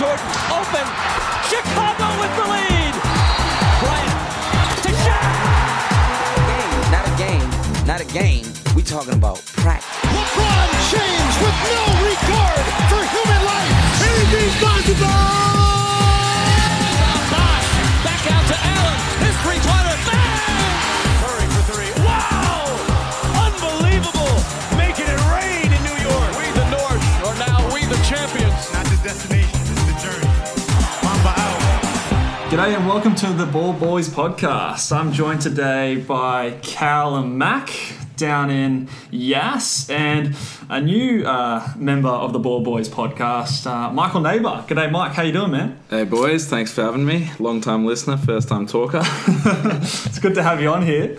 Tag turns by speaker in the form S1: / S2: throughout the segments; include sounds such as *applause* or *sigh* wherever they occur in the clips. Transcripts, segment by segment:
S1: Jordan open. Chicago with the lead. Bryant to Shaq.
S2: game, not a game, not a game. We talking about practice.
S3: LeBron James with no regard for human life. Anything's possible.
S1: Bosh
S4: G'day and welcome to the Ball Boys podcast. I'm joined today by Cal and Mac down in Yass and a new uh, member of the Ball Boys podcast, uh, Michael Neighbour. G'day, Mike. How you doing, man?
S5: Hey boys, thanks for having me. Long time listener, first time talker. *laughs*
S4: It's good to have you on here.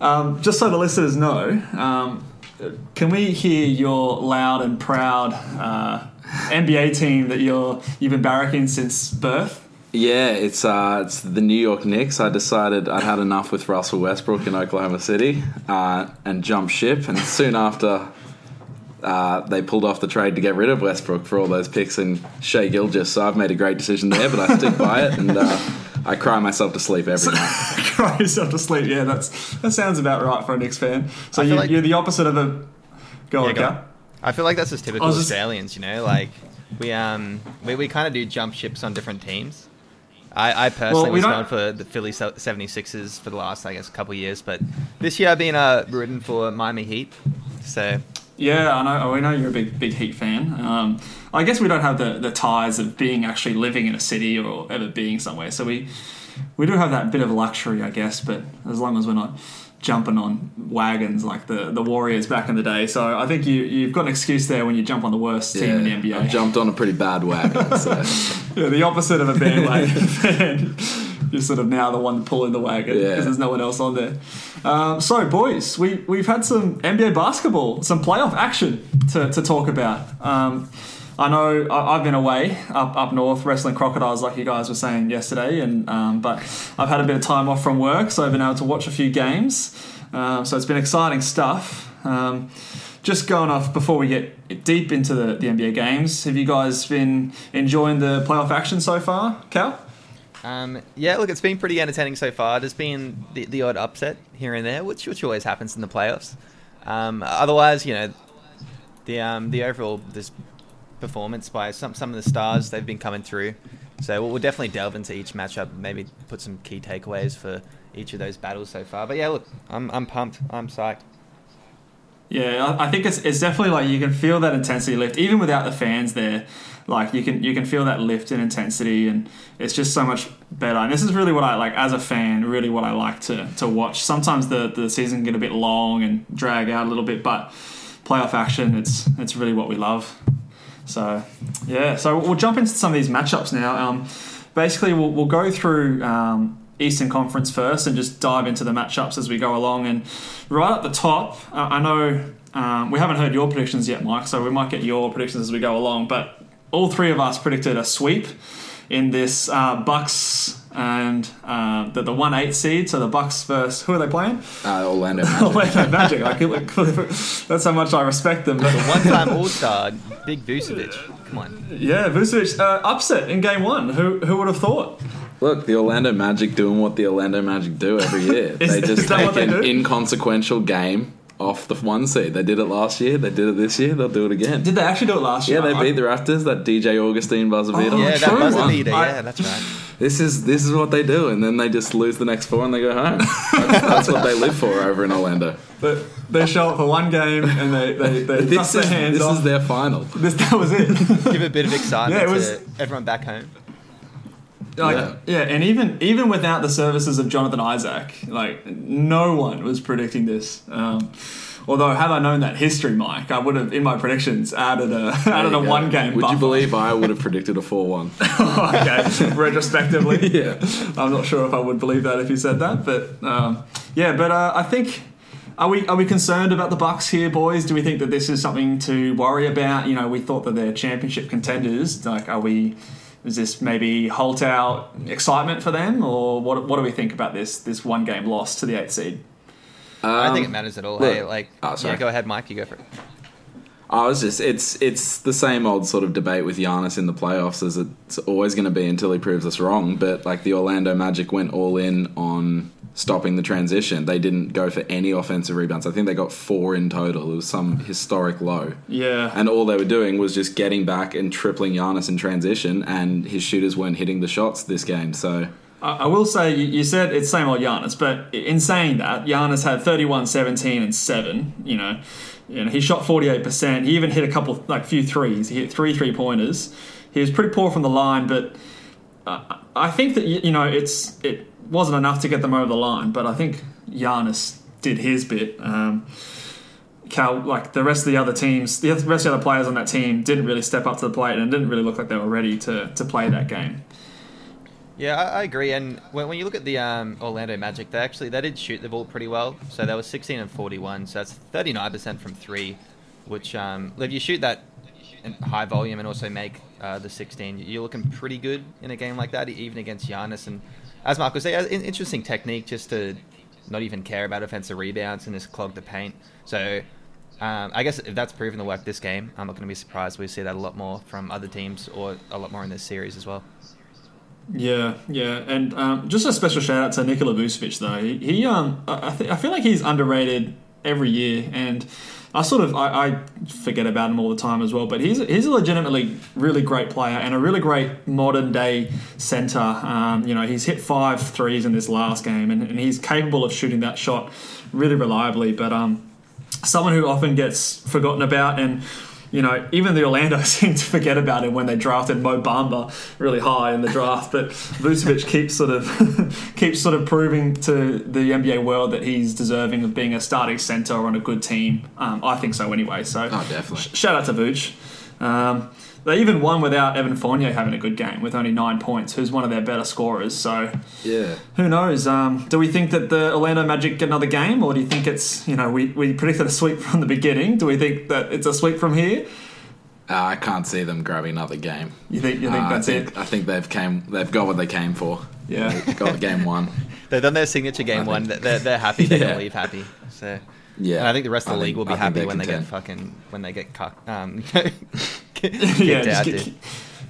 S4: Um, just so the listeners know, um, can we hear your loud and proud uh, NBA team that you're you've been barracking since birth?
S5: Yeah, it's uh, it's the New York Knicks. I decided I'd had enough with Russell Westbrook in Oklahoma City uh, and jumped ship. And soon after, uh, they pulled off the trade to get rid of Westbrook for all those picks and Shai Gilgeous. So I've made a great decision there, but I stick by it and uh, I cry myself to sleep every *laughs* night.
S4: Cry yourself to sleep. Yeah, that's that sounds about right for a Knicks fan. So
S6: I feel
S4: you,
S6: like-
S4: you're the opposite of a. Go on,
S6: Yeah, go on. I feel like that's just typical
S4: I was just-
S6: Australians, you know. Like we um we, we kind of do jump ships on different teams. I, I personally
S4: we
S6: was going for the Philly 76ers for the last I guess couple of years, but this year I've been uh rooting for Miami Heat. So
S4: Yeah, I know. We know you're a big, big Heat fan. Um, I guess we don't have the, the ties of being actually living in a city or ever being somewhere. So we we do have that bit of luxury, I guess. But as long as we're not jumping on wagons like the, the Warriors back in the day, so I think you you've got an excuse there when you jump on the worst team in the NBA.
S5: I've jumped on a pretty bad wagon. *laughs* So.
S4: Yeah, the opposite of a bandwagon. You're sort of now the one pulling the wagon because
S5: Yeah.
S4: there's no one else on there. Um, so, boys, we, we've had some NBA basketball, some playoff action to, to talk about. Um, I know I've been away up, up north wrestling crocodiles, like you guys were saying yesterday, and um, but I've had a bit of time off from work, so I've been able to watch a few games. Um, so it's been exciting stuff. Um, just going off before we get deep into the, the NBA games, have you guys been enjoying the playoff action so far, Cal?
S6: um yeah, look, it's been pretty entertaining so far. There's been the, the odd upset here and there, which which always happens in the playoffs. Um, otherwise, you know, the um the overall this performance by some some of the stars they've been coming through. So we'll, we'll definitely delve into each matchup, maybe put some key takeaways for each of those battles so far. But yeah, look, I'm I'm pumped. I'm psyched.
S4: Yeah, I think it's, it's definitely like you can feel that intensity lift, even without the fans there. Like you can you can feel that lift in intensity, and it's just so much better. And this is really what I like as a fan. Really, what I like to to watch. Sometimes the the season get a bit long and drag out a little bit, but playoff action, it's it's really what we love. So yeah, so we'll jump into some of these matchups now. Um, basically, we'll we'll go through. Um, Eastern Conference first, and just dive into the matchups as we go along. And right at the top, uh, I know um, we haven't heard your predictions yet, Mike, so we might get your predictions as we go along. But all three of us predicted a sweep in this uh, Bucks and uh, the, the one eight seed. So the Bucks versus who are they playing?
S5: Uh, Orlando *laughs* Magic.
S4: Orlando Magic. Like, like, that's how much I respect them. But
S6: One-time All-Star, Big Vucevic. Come on.
S4: yeah, Vucevic uh, upset in game one. Who who would have thought?
S5: Look, the Orlando Magic doing what the Orlando Magic do every year. *laughs*
S4: Is-
S5: they just
S4: that
S5: take
S4: they
S5: an
S4: do?
S5: inconsequential game off the one seed. They did it last year. They did it this year. They'll do it again.
S4: Did they actually do it last year?
S5: yeah,
S4: year?
S5: they beat the Raptors. That DJ Augustin buzzer beater.
S4: Oh,
S6: Yeah, that buzzer beater. Yeah, that's right.
S5: This is this is what they do, and then they just lose the next four and they go home. That's, that's what they live for over in Orlando.
S4: But they show up for one game and they they, they
S5: This
S4: dust their
S5: is
S4: hands
S5: this
S4: off.
S5: is their final.
S4: this that was it.
S6: Give a bit of excitement
S4: Yeah, it was-
S6: to everyone back home.
S4: like,
S5: Yeah.
S4: yeah. and even even without the services of Jonathan Isaac, like no one was predicting this. Um, although had I known that history, Mike, I would have in my predictions added a *laughs* added a one game.
S5: Would
S4: buffer.
S5: you believe I would have *laughs* predicted a four-one?
S4: okay, *laughs* retrospectively,
S5: Yeah.
S4: I'm not sure if I would believe that if you said that, but um, yeah, but uh, I think. Are we are we concerned about the Bucks here, boys? Do we think that this is something to worry about? You know, we thought that they're championship contenders. Like, are we? Is this maybe halt out excitement for them, or what? What do we think about this this one game loss to the eighth seed?
S6: I don't think it
S5: Um,
S6: matters at all.
S5: look-
S6: hey, like,
S5: Oh, sorry.
S6: yeah, go ahead, Mike. You go for it.
S5: I was just it's it's the same old sort of debate with Giannis in the playoffs as it's always going to be until he proves us wrong. But like the Orlando Magic went all in on stopping the transition. They didn't go for any offensive rebounds. I think they got four in total. It was some historic low.
S4: Yeah.
S5: And all they were doing was just getting back and tripling Giannis in transition, and his shooters weren't hitting the shots this game. So
S4: I will say, you said it's same old Giannis, but in saying that, Giannis had 31, 17, and 7. You know, you know he shot 48%. He even hit a couple, like few threes. He hit three three pointers. He was pretty poor from the line, but I think that, you know, it's it wasn't enough to get them over the line, but I think Giannis did his bit. Um, Cal, like the rest of the other teams, the rest of the other players on that team didn't really step up to the plate and didn't really look like they were ready to, to play that game.
S6: Yeah, I, I agree. And when, when you look at the um, Orlando Magic, they actually they did shoot the ball pretty well. So they were 16 and 41. So that's 39% from three, which um, if you shoot that in high volume and also make uh, the 16, you're looking pretty good in a game like that, even against Giannis. And as Mark was saying, an interesting technique just to not even care about offensive rebounds and just clog the paint. So um, I guess if that's proven to work this game, I'm not going to be surprised we see that a lot more from other teams or a lot more in this series as well.
S4: Yeah, yeah, and um, just a special shout out to Nikola Vucevic though. He, he um, I, th- I feel like he's underrated every year, and I sort of I, I forget about him all the time as well. But he's he's a legitimately really great player and a really great modern day center. Um, you know, he's hit five threes in this last game, and, and he's capable of shooting that shot really reliably. But um, someone who often gets forgotten about and you know, even the Orlando *laughs* seemed to forget about him when they drafted Mo Bamba really high in the draft. But Vucevic keeps sort of *laughs* keeps sort of proving to the NBA world that he's deserving of being a starting center on a good team. Um, I think so anyway. So
S5: Oh, definitely.
S4: sh- shout out to Vooch. Um, they even won without Evan Fournier having a good game with only nine points, who's one of their better scorers. So
S5: yeah,
S4: who knows? Um, do we think that the Orlando Magic get another game, or do you think it's you know we, we predicted a sweep from the beginning? Do we think that it's a sweep from here?
S5: uh, I can't see them grabbing another game.
S4: You think you think
S5: Uh,
S4: that's
S5: I think,
S4: it?
S5: I think they've came. They've got what they came for.
S4: Yeah.
S5: They got the game one. *laughs*
S6: They've done their signature game
S5: I
S6: one.
S5: think-
S6: They're, they're happy. They're
S5: Yeah.
S6: gonna leave happy. So
S5: Yeah,
S6: and I think the rest of
S5: I
S6: the league
S5: think-
S6: will be
S5: I
S6: happy
S5: they're
S6: when they get fucking when they get cuck, um, *laughs* *laughs*
S4: yeah, just
S6: out.
S4: get-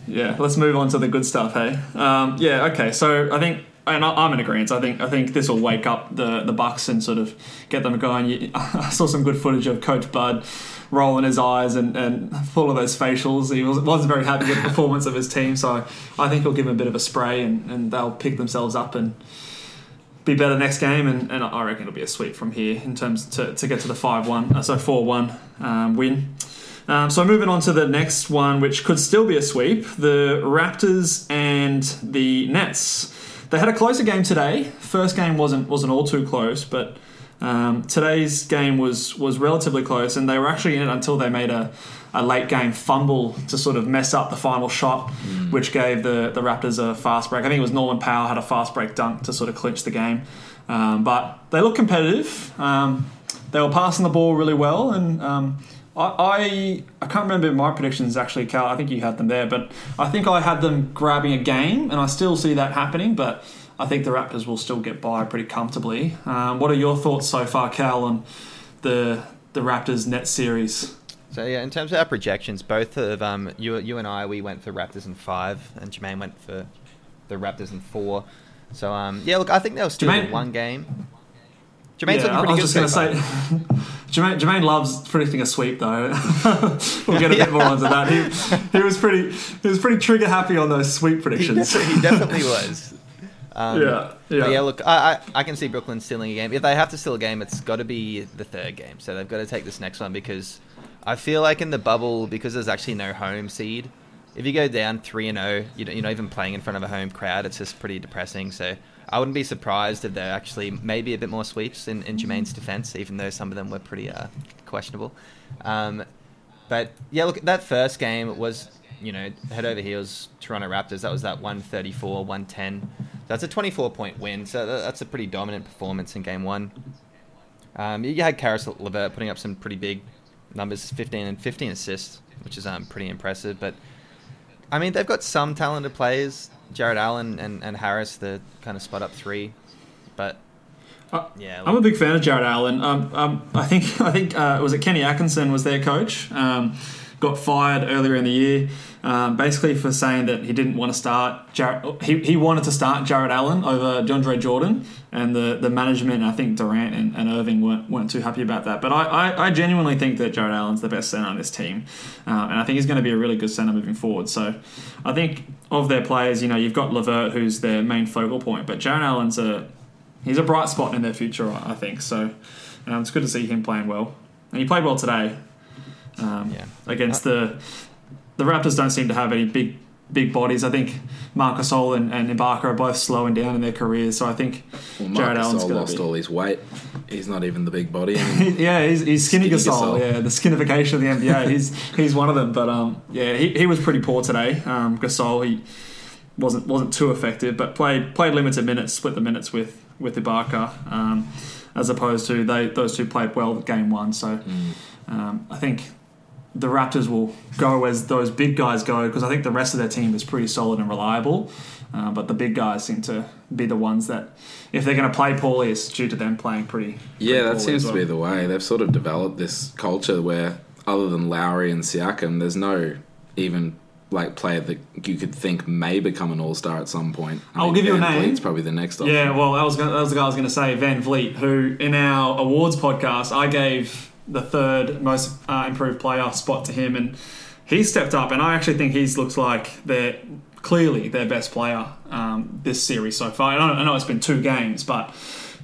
S4: yeah. Let's move on to the good stuff. Hey, um, yeah, okay. So I think, and I- I'm in agreement. I think I think this will wake up the the Bucks and sort of get them going. *laughs* I saw some good footage of Coach Bud rolling his eyes and, and full of those facials. He was, wasn't very happy with the performance of his team. So I think he'll give him a bit of a spray and, and they'll pick themselves up and be better next game. And, and I reckon it'll be a sweep from here in terms to, to get to the five one, uh, so four one um, win. Um, so moving on to the next one, which could still be a sweep, the Raptors and the Nets. They had a closer game today. First game wasn't wasn't all too close, but um, today's game was was relatively close, and they were actually in it until they made a, a late game fumble to sort of mess up the final shot, which gave the the Raptors a fast break. I think it was Norman Powell had a fast break dunk to sort of clinch the game, um, but they look competitive. Um, they were passing the ball really well, and um, I, I I can't remember my predictions actually, Cal. I think you had them there, but I think I had them grabbing a game, and I still see that happening. But I think the Raptors will still get by pretty comfortably. Um, what are your thoughts so far, Cal, on the the Raptors net series?
S6: So yeah, in terms of our projections, both of um, you, you and I, we went for Raptors in five, and Jermaine went for the Raptors in four. So um, yeah, look, I think they'll still
S4: Jermaine-
S6: one game. Jermaine's
S4: Yeah, I
S6: looking pretty
S4: was
S6: good
S4: just
S6: so
S4: going to
S6: far.
S4: say, *laughs* Jermaine, Jermaine loves predicting a sweep, though. *laughs* we'll get a *laughs* bit more onto that. He, he was pretty he was pretty trigger happy on those sweep
S6: He
S4: predictions.
S6: definitely, he definitely was. Um,
S4: Yeah,
S6: but
S4: yeah.
S6: yeah. Look, I, I I can see Brooklyn stealing a game. If they have to steal a game, it's got to be the third game. So they've got to take this next one because I feel like in the bubble, because there's actually no home seed. If you go down three and zero, you know, you're not even playing in front of a home crowd. It's just pretty depressing. So I wouldn't be surprised if there actually maybe a bit more sweeps in, in Jermaine's defense, even though some of them were pretty uh, questionable. Um, but yeah, look, that first game was, you know, head over heels Toronto Raptors. That was that 134, 110. That's a 24 point win. So that's a pretty dominant performance in game one. Um, you had Caris LeVert putting up some pretty big numbers 15 and 15 assists, which is um, pretty impressive. But I mean, they've got some talented players, Jarrett Allen and, and Harris, the kind of spot up three. But yeah,
S4: I'm a big fan of Jarrett Allen. Um, um, I think I think uh, was it Kenny Atkinson was their coach. Um, got fired earlier in the year, um, basically for saying that he didn't want to start. Jarrett, he, he wanted to start Jarrett Allen over DeAndre Jordan, and the, the management, I think Durant and, and Irving weren't, weren't too happy about that. But I, I, I genuinely think that Jarrett Allen's the best center on this team, uh, and I think he's going to be a really good center moving forward. So I think of their players, you know, you've got Levert, who's their main focal point, but Jarrett Allen's a he's a bright spot in their future, I I think. So um, it's good to see him playing well, and he played well today um,
S6: Yeah.
S4: against the the Raptors. Don't seem to have any big big bodies. I think Marcus Gasol and, and Ibaka are both slowing down in their careers. So I think
S5: Well,
S4: Jarrett
S5: Marcus
S4: Allen's
S5: Gasol lost
S4: to
S5: all his weight. He's not even the big body. *laughs*
S4: Yeah, he's, he's skinny,
S5: Skinny
S4: Gasol.
S5: Gasol.
S4: Yeah, the skinification of the NBA. *laughs* he's he's one of them. But um, yeah, he, he was pretty poor today. Um, Gasol he wasn't wasn't too effective, but played played limited minutes, split the minutes with with Ibaka, um, as opposed to they those two played well game one. So um, I think the Raptors will go as those big guys go because I think the rest of their team is pretty solid and reliable. Uh, but the big guys seem to be the ones that, if they're going to play poorly, it's due to them playing pretty.
S5: Yeah,
S4: pretty
S5: that seems
S4: as
S5: to be the way. They've sort of developed this culture where, other than Lowry and Siakam, there's no even like player that you could think may become an all star at some point. I
S4: I'll
S5: mean,
S4: give you a name.
S5: Vleet's probably the next option.
S4: Yeah, well, that was, gonna, that was the guy I was going to say, VanVleet, who in our awards podcast, I gave the third most uh, improved player spot to him, and he stepped up, and I actually think he looks like they're clearly their best player um, this series so far. I know, I know it's been two games, but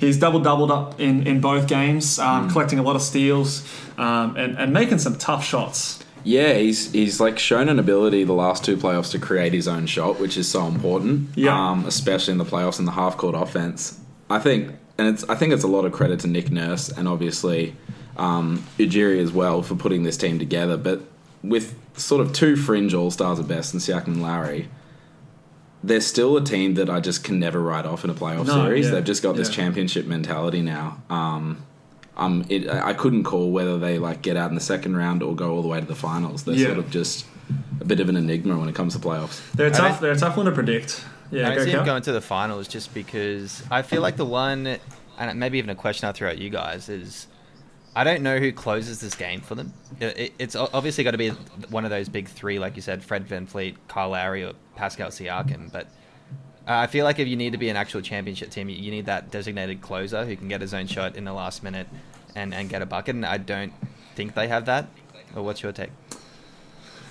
S4: he's double doubled up in, in both games, um, collecting a lot of steals um, and, and making some tough shots.
S5: Yeah, he's he's like shown an ability the last two playoffs to create his own shot, which is so important.
S4: Yeah.
S5: Um, especially in the playoffs in the half court offense. I think, and it's I think it's a lot of credit to Nick Nurse and obviously um, Ujiri as well for putting this team together. But with sort of two fringe all stars at best in Siakam and Lowry, they're still a team that I just can never write off in a playoff
S4: No,
S5: series.
S4: yeah,
S5: They've just got this
S4: yeah.
S5: championship mentality now. Um, um, it, I I couldn't call whether they like get out in the second round or go all the way to the finals. They're
S4: Yeah.
S5: sort of just a bit of an enigma when it comes to playoffs.
S4: They're a
S6: I
S4: tough.
S6: don't-
S4: They're a tough one to predict. Yeah,
S6: I
S4: go
S6: see him going to the finals just because I feel like the one, and maybe even a question I'll throw at you guys is, I don't know who closes this game for them. It- it- It's obviously got to be one of those big three, like you said, Fred VanVleet, Kyle Lowry, or Pascal Siakam. But uh, I feel like if you need to be an actual championship team, you- you need that designated closer who can get his own shot in the last minute and, and get a bucket. And I don't think they have that. Or what's your take?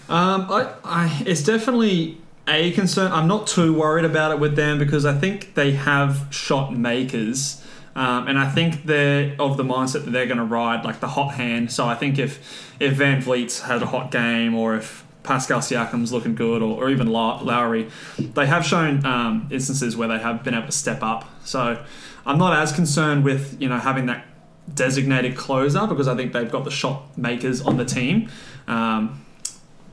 S4: Um, I, I, it's definitely a concern. I'm not too worried about it with them because I think they have shot makers. Um, and I think they're of the mindset that they're going to ride like the hot hand. So I think if if VanVleet's had a hot game, or if Pascal Siakam's looking good, or, or even Low- Lowry, they have shown um, instances where they have been able to step up. So I'm not as concerned with you know having that designated closer because I think they've got the shot makers on the team. Um,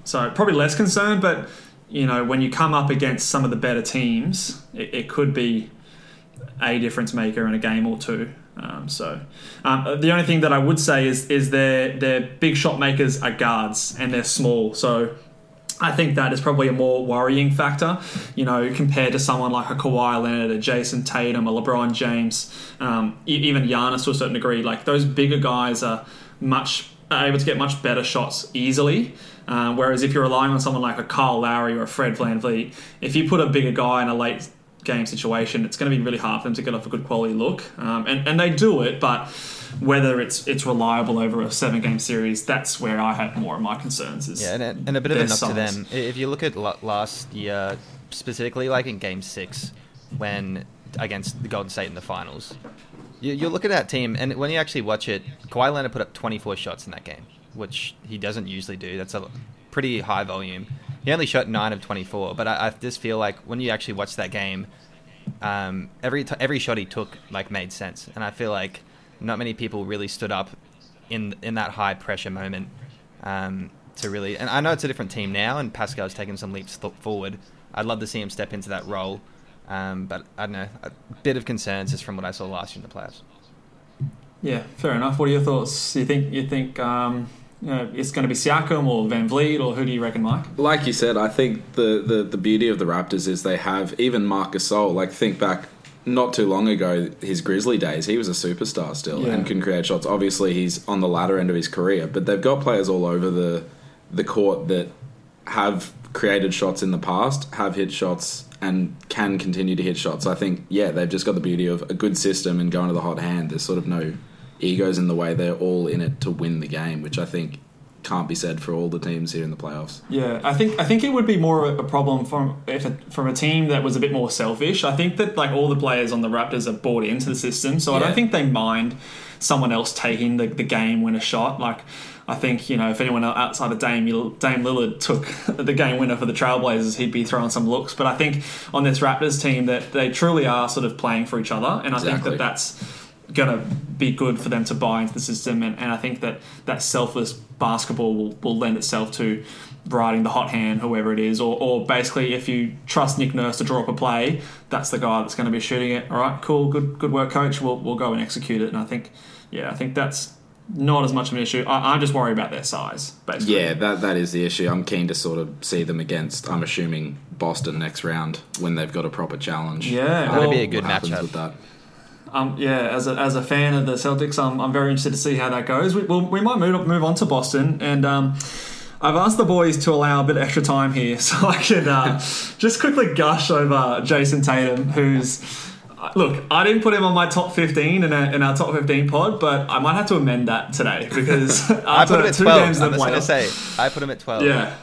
S4: so probably less concerned, but you know when you come up against some of the better teams, it, it could be a difference maker in a game or two. Um, so um, the only thing that I would say is is their their big shot makers are guards and they're small. So I think that is probably a more worrying factor, you know, compared to someone like a Kawhi Leonard, a Jayson Tatum, a LeBron James, um, even Giannis to a certain degree. Like those bigger guys are much are able to get much better shots easily. Um, whereas if you're relying on someone like a Kyle Lowry or a Fred VanVleet, if you put a bigger guy in a late game situation, it's going to be really hard for them to get off a good quality look. Um, and, and they do it, but whether it's it's reliable over a seven game series, that's where I have more of my concerns. Is
S6: Yeah, and, a- and a bit of a knock to them. If you look at last year, specifically like in Game Six, when against the Golden State in the finals, you, you look at that team, and when you actually watch it, Kawhi Leonard put up 24 shots in that game, which he doesn't usually do. That's a pretty high volume. He only shot nine of 24, but I, I just feel like when you actually watch that game, um, every t- every shot he took like made sense, and I feel like not many people really stood up in in that high pressure moment um, to really. And I know it's a different team now, and Pascal's taken some leaps th- forward. I'd love to see him step into that role, um, but I don't know. A bit of concerns just from what I saw last year in the playoffs.
S4: Yeah, fair enough. What are your thoughts? You think you think um, know, it's going to be Siakam or VanVleet or who do you reckon, Mike?
S5: Like you said, I think the, the, the beauty of the Raptors is they have even Marcus Gasol. Like think back not too long ago, his Grizzly days, he was a superstar still
S4: Yeah.
S5: and can create shots. Obviously, he's on the latter end of his career, but they've got players all over the the court that have created shots in the past, have hit shots, and can continue to hit shots. I think, yeah, they've just got the beauty of a good system and going to the hot hand. There's sort of no egos in the way. They're all in it to win the game, which I think can't be said for all the teams here in the playoffs.
S4: Yeah, I think I think it would be more of a problem from if it, from a team that was a bit more selfish. I think that like all the players on the Raptors are bought into the system, so I don't think they mind someone else taking the, the game winner shot. Like I think you know if anyone outside of Dame Dame Lillard took *laughs* the game winner for the Trailblazers, he'd be throwing some looks. But I think on this Raptors team that they truly are sort of playing for each other, and I think that that's going to be good for them to buy into the system. And, and I think that that selfless basketball will, will lend itself to riding the hot hand, whoever it is, or, or basically if you trust Nick Nurse to draw up a play, that's the guy that's going to be shooting it. All right, cool, good good work, coach. We'll, we'll go and execute it. And I think, yeah, I think that's not as much of an issue. I, I'm just worried about their size, basically.
S5: Yeah, that that is the issue. I'm keen to sort of see them against. I'm assuming Boston next round when they've got a proper challenge.
S4: Yeah,
S5: Uh,
S4: That'd
S6: be a good matchup.
S5: with that.
S4: Um, yeah, as a, as a fan of the Celtics, I'm, I'm very interested to see how that goes. We, well, we might move, move on to Boston, and um, I've asked the boys to allow a bit of extra time here *laughs* so I can uh, *laughs* just quickly gush over Jayson Tatum, who's. Look, I didn't put him on my top 15 in, a, in our top 15 pod, but I might have to amend that today because *laughs*
S6: I put him at
S4: two
S6: 12.
S4: games in
S6: I'm just going to say, I put him at 12.
S4: yeah.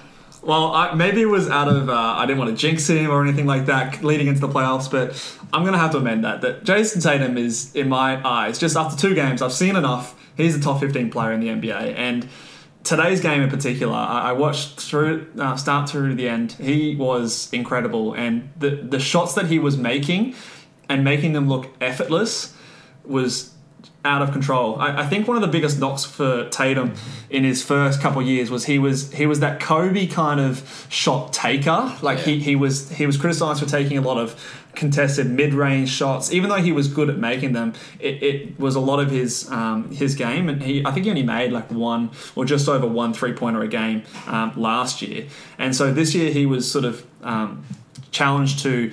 S4: Well, I, maybe it was out of uh, I didn't want to jinx him or anything like that leading into the playoffs, but I'm going to have to amend that. That Jayson Tatum is, in my eyes, just after two games, I've seen enough. He's a top 15 player in the NBA, and today's game in particular, I, watched through uh, start through the end. He was incredible, and the the shots that he was making and making them look effortless was out of control. I, I think one of the biggest knocks for Tatum in his first couple of years was he was he was that Kobe kind of shot taker. Like he, he was he was criticized for taking a lot of contested mid-range shots. Even though he was good at making them, it, it was a lot of his um, his game, and he I think he only made like one or just over one three-pointer a game um, last year. And so this year he was sort of um, challenged to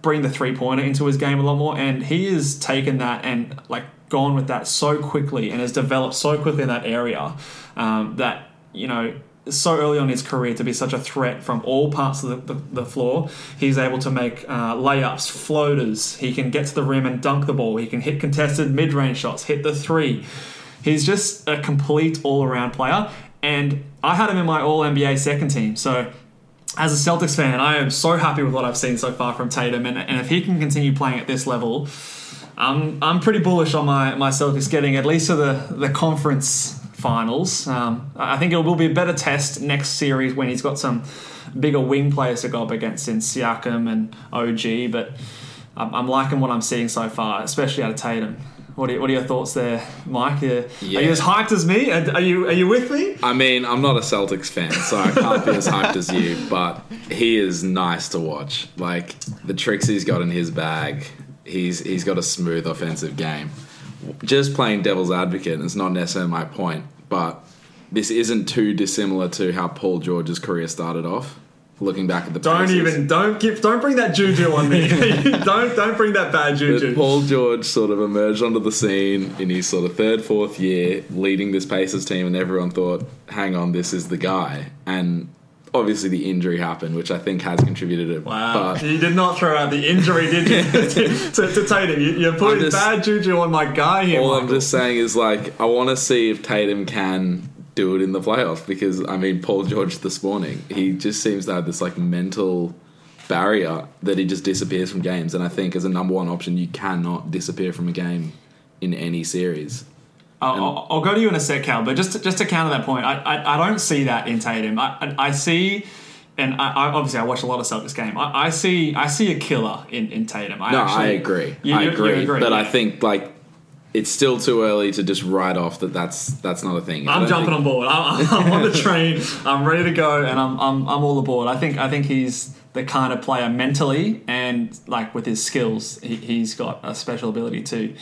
S4: bring the three pointer into his game a lot more, and he has taken that and like gone with that so quickly and has developed so quickly in that area um, that you know so early on in his career to be such a threat from all parts of the, the, the floor. He's able to make uh, layups, floaters. He can get to the rim and dunk the ball. He can hit contested mid range shots, hit the three. He's just a complete all around player. And I had him in my All NBA second team. So as a Celtics fan, I am so happy with what I've seen so far from Tatum, and, and if he can continue playing at this level, I'm I'm pretty bullish on my, my Celtics getting at least to the the conference finals. Um, I think it will be a better test next series when he's got some bigger wing players to go up against in Siakam and OG, but I'm, I'm liking what I'm seeing so far, especially out of Tatum. What are, what are your thoughts there, Mike? Are, are you as hyped as me? Are you are you with me?
S5: I mean, I'm not a Celtics fan, so I can't be as hyped as you, but he is nice to watch. Like the tricks he's got in his bag, he's he's got a smooth offensive game. Just playing devil's advocate it's not necessarily my point, but this isn't too dissimilar to how Paul George's career started off. Looking back at the
S4: Don't
S5: Pacers.
S4: even don't give don't bring that juju on me. *laughs* *laughs* don't don't bring that bad
S5: But
S4: juju.
S5: Paul George sort of emerged onto the scene in his sort of third, fourth year, leading this Pacers team, and everyone thought, "Hang on, this is the guy." And obviously, the injury happened, which I think has contributed. To,
S4: Wow,
S5: But
S4: you did not throw out the injury, did you? to, *laughs* *laughs* to, to Tatum, you, you're putting
S5: just-
S4: bad juju on my guy here.
S5: all I'm just saying is, like, I want to see if Tatum can do it in the playoffs because I mean, Paul George this morning, he just seems to have this like mental barrier that he just disappears from games, and I think as a number one option, you cannot disappear from a game in any series.
S4: I'll, I'll, go to you in a sec, Cal. But just to, just to counter that point, I, I, I don't see that in Tatum. I, I, I see, and I, I obviously I watch a lot of Celtics game. I, I see I see a killer in, in Tatum. I
S5: No,
S4: actually,
S5: I agree.
S4: You-
S5: I
S4: you- you
S5: agree. But I think like it's still too early to just write off that that's that's not a thing.
S4: I'm jumping
S5: think-
S4: on board. I'm, I'm on the *laughs* train. I'm ready to go, and I'm, I'm I'm all aboard. I think I think he's the kind of player mentally and like with his skills, he, he's got a special ability to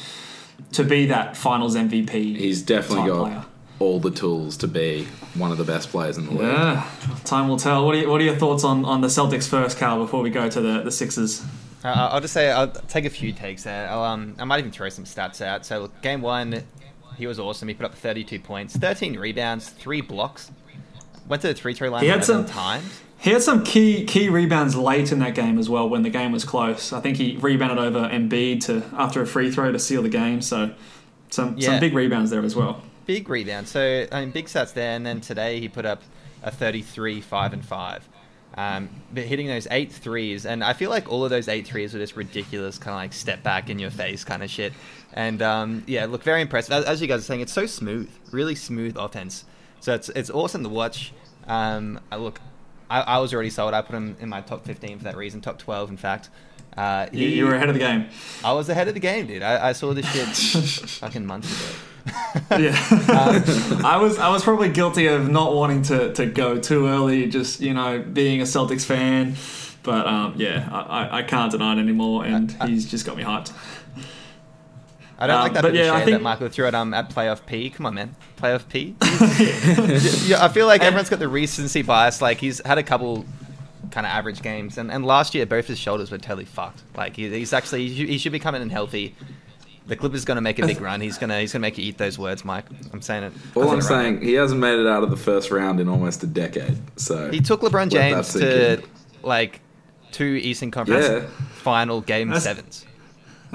S4: to be that Finals MVP.
S5: He's definitely got
S4: player.
S5: all the tools to be one of the best players in the league.
S4: Yeah, time will tell. What are, you, what are your thoughts on, on the Celtics first, Cal? Before we go to the, the Sixers.
S6: Uh, I'll just say I'll take a few takes there. I'll, um, I might even throw some stats out. So look, game one, he was awesome. He put up 32 points, 13 rebounds, three blocks. Went to the three throw line
S4: He had some-
S6: times.
S4: He had some key key rebounds late in that game as well when the game was close. I think he rebounded over Embiid to after a free throw to seal the game. So some
S6: Yeah.
S4: some big rebounds there as well.
S6: Big rebounds. So I mean, big stats there. And then today he put up a 33, five and five. Um, but hitting those eight threes, and I feel like all of those eight threes were just ridiculous, kind of like step back in your face kind of shit. And um, yeah, look very impressive. As, as you guys are saying, it's so smooth, really smooth offense. So it's it's awesome to watch. Um, I look, I, I was already sold. I put him in my top 15 for that reason, top 12 in fact. Uh,
S4: You,
S6: he-
S4: you were ahead of the game.
S6: I was ahead of the game, dude. I, I saw this shit *laughs* fucking months ago.
S4: Yeah, *laughs* *laughs* I was I was probably guilty of not wanting to, to go too early, just you know being a Celtics fan. But um, yeah, I, I- I can't deny it anymore, and he's just got me hyped.
S6: I don't
S4: Um,
S6: like that
S4: but
S6: bit of
S4: yeah, I
S6: shade
S4: think-
S6: that Michael threw at um at playoff P. Come on, man, playoff P. *laughs* yeah, I feel like everyone's got the recency bias. Like he's had a couple kind of average games, and, and last year both his shoulders were totally fucked. Like he, he's actually he should, he should be coming in healthy. The Clippers going to make a big run. He's gonna he's gonna make you eat those words, Mike. I'm saying it.
S5: All I'm
S6: saying right
S5: he hasn't made it out of the first round in almost a decade. So
S6: he took LeBron James
S5: sink
S6: to
S5: in.
S6: like two Eastern Conference
S5: Yeah.
S6: final game
S4: That's-
S6: sevens.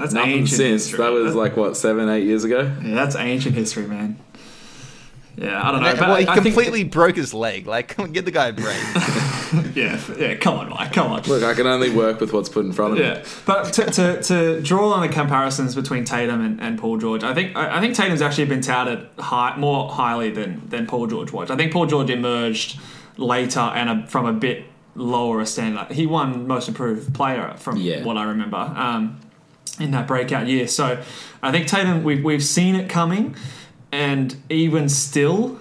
S4: That's
S5: nothing
S4: ancient
S5: since.
S4: history.
S5: That was like what seven, eight years ago.
S4: yeah, that's ancient history, man. Yeah, I don't know.
S6: And
S4: but
S6: well, he
S4: I think-
S6: completely broke his leg. Like, come on, give the guy a break. *laughs*
S4: yeah, yeah. Come on, Mike. Come on.
S5: Look, I can only work with what's put in front of me.
S4: Yeah, but to, to, to draw on the comparisons between Tatum and, and Paul George, I think I I think Tatum's actually been touted high, more highly than, than Paul George was. I think Paul George emerged later and a, from a bit lower a standard. He won Most Improved Player from
S5: Yeah.
S4: what I remember um, in that breakout year. So I think Tatum, we've, we've seen it coming, and even still,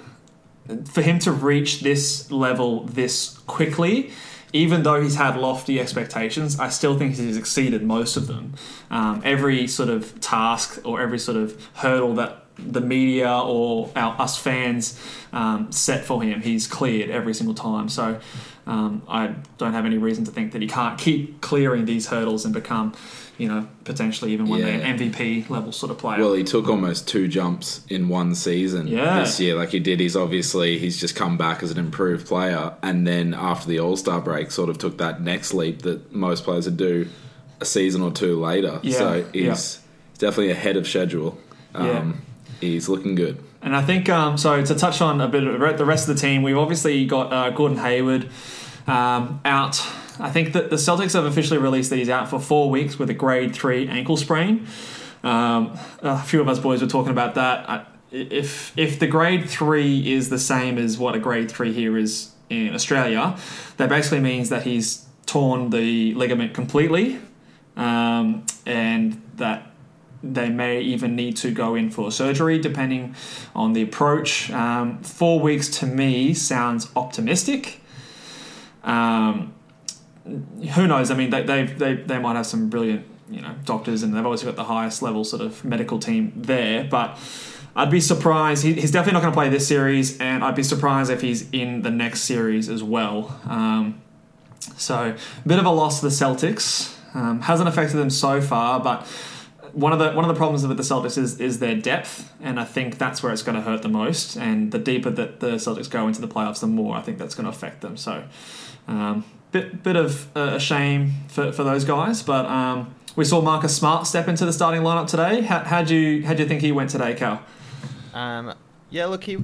S4: for him to reach this level this quickly, even though he's had lofty expectations, I still think he's exceeded most of them. Um, every sort of task or every sort of hurdle that the media or our, us fans um, set for him, he's cleared every single time. So um, I don't have any reason to think that he can't keep clearing these hurdles and become, you know, potentially even one
S5: Yeah.
S4: an MVP level sort of player.
S5: Well, he took almost two jumps in one season
S4: Yeah.
S5: this year. Like he did, he's obviously he's just come back as an improved player, and then after the All Star break, sort of took that next leap that most players would do a season or two later.
S4: Yeah,
S5: So he's
S4: yeah.
S5: definitely ahead of schedule. Um, He's looking good.
S4: And I think um, so. To touch on a bit of the rest of the team, we've obviously got uh, Gordon Hayward um, out. I think that the Celtics have officially released that he's out for four weeks with a grade three ankle sprain. Um, a few of us boys were talking about that. I, if if the grade three is the same as what a grade three here is in Australia, that basically means that he's torn the ligament completely, um, and that they may even need to go in for surgery depending on the approach. Um, four weeks to me sounds optimistic. Um, who knows? I mean, they, they, they, they might have some brilliant you know doctors, and they've always got the highest level sort of medical team there. But I'd be surprised. He, he's definitely not going to play this series, and I'd be surprised if he's in the next series as well. Um, so, a bit of a loss to the Celtics. Um, hasn't affected them so far, but one of the one of the problems with the Celtics is is their depth, and I think that's where it's going to hurt the most. And the deeper that the Celtics go into the playoffs, the more I think that's going to affect them. So, um, bit bit of a shame for, for those guys, but um, we saw Marcus Smart step into the starting lineup today. How how'd you how'd you think he went today, Cal?
S6: Um, yeah, look, he.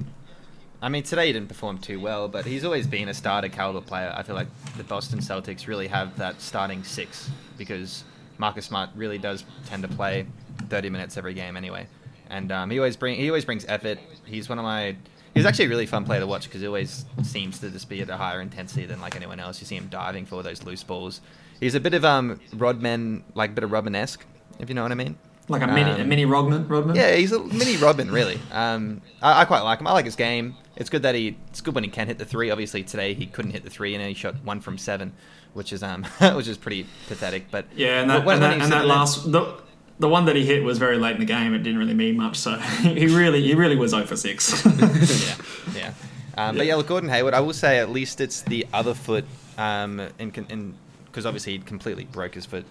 S6: I mean, today he didn't perform too well, but he's always been a starter caliber player. I feel like the Boston Celtics really have that starting six because Marcus Smart really does tend to play 30 minutes every game anyway, and um, he always bring he always brings effort. He's one of my. He's actually a really fun player to watch because he always seems to just be at a higher intensity than like anyone else. You see him diving for those loose balls. He's a bit of um Rodman, like a bit of Rodman esque, if you know what I mean.
S4: Like a mini a
S6: Um,
S4: mini Rodman Rodman.
S6: yeah, he's a mini Robin, really. Um, I, I quite like him. I like his game. It's good that he. It's good when he can hit the three. Obviously, today he couldn't hit the three, and he shot one from seven, which is um, *laughs* which is pretty pathetic. But
S4: Yeah, and that,
S6: when-
S4: and
S6: when
S4: that, and that last the, the one that he hit was very late in the game. It didn't really mean much, so *laughs* he really he really was 0 for six. *laughs*
S6: yeah, yeah. Um, But yeah, look, Gordon Hayward. I will say at least it's the other foot, um, in because obviously he completely broke his foot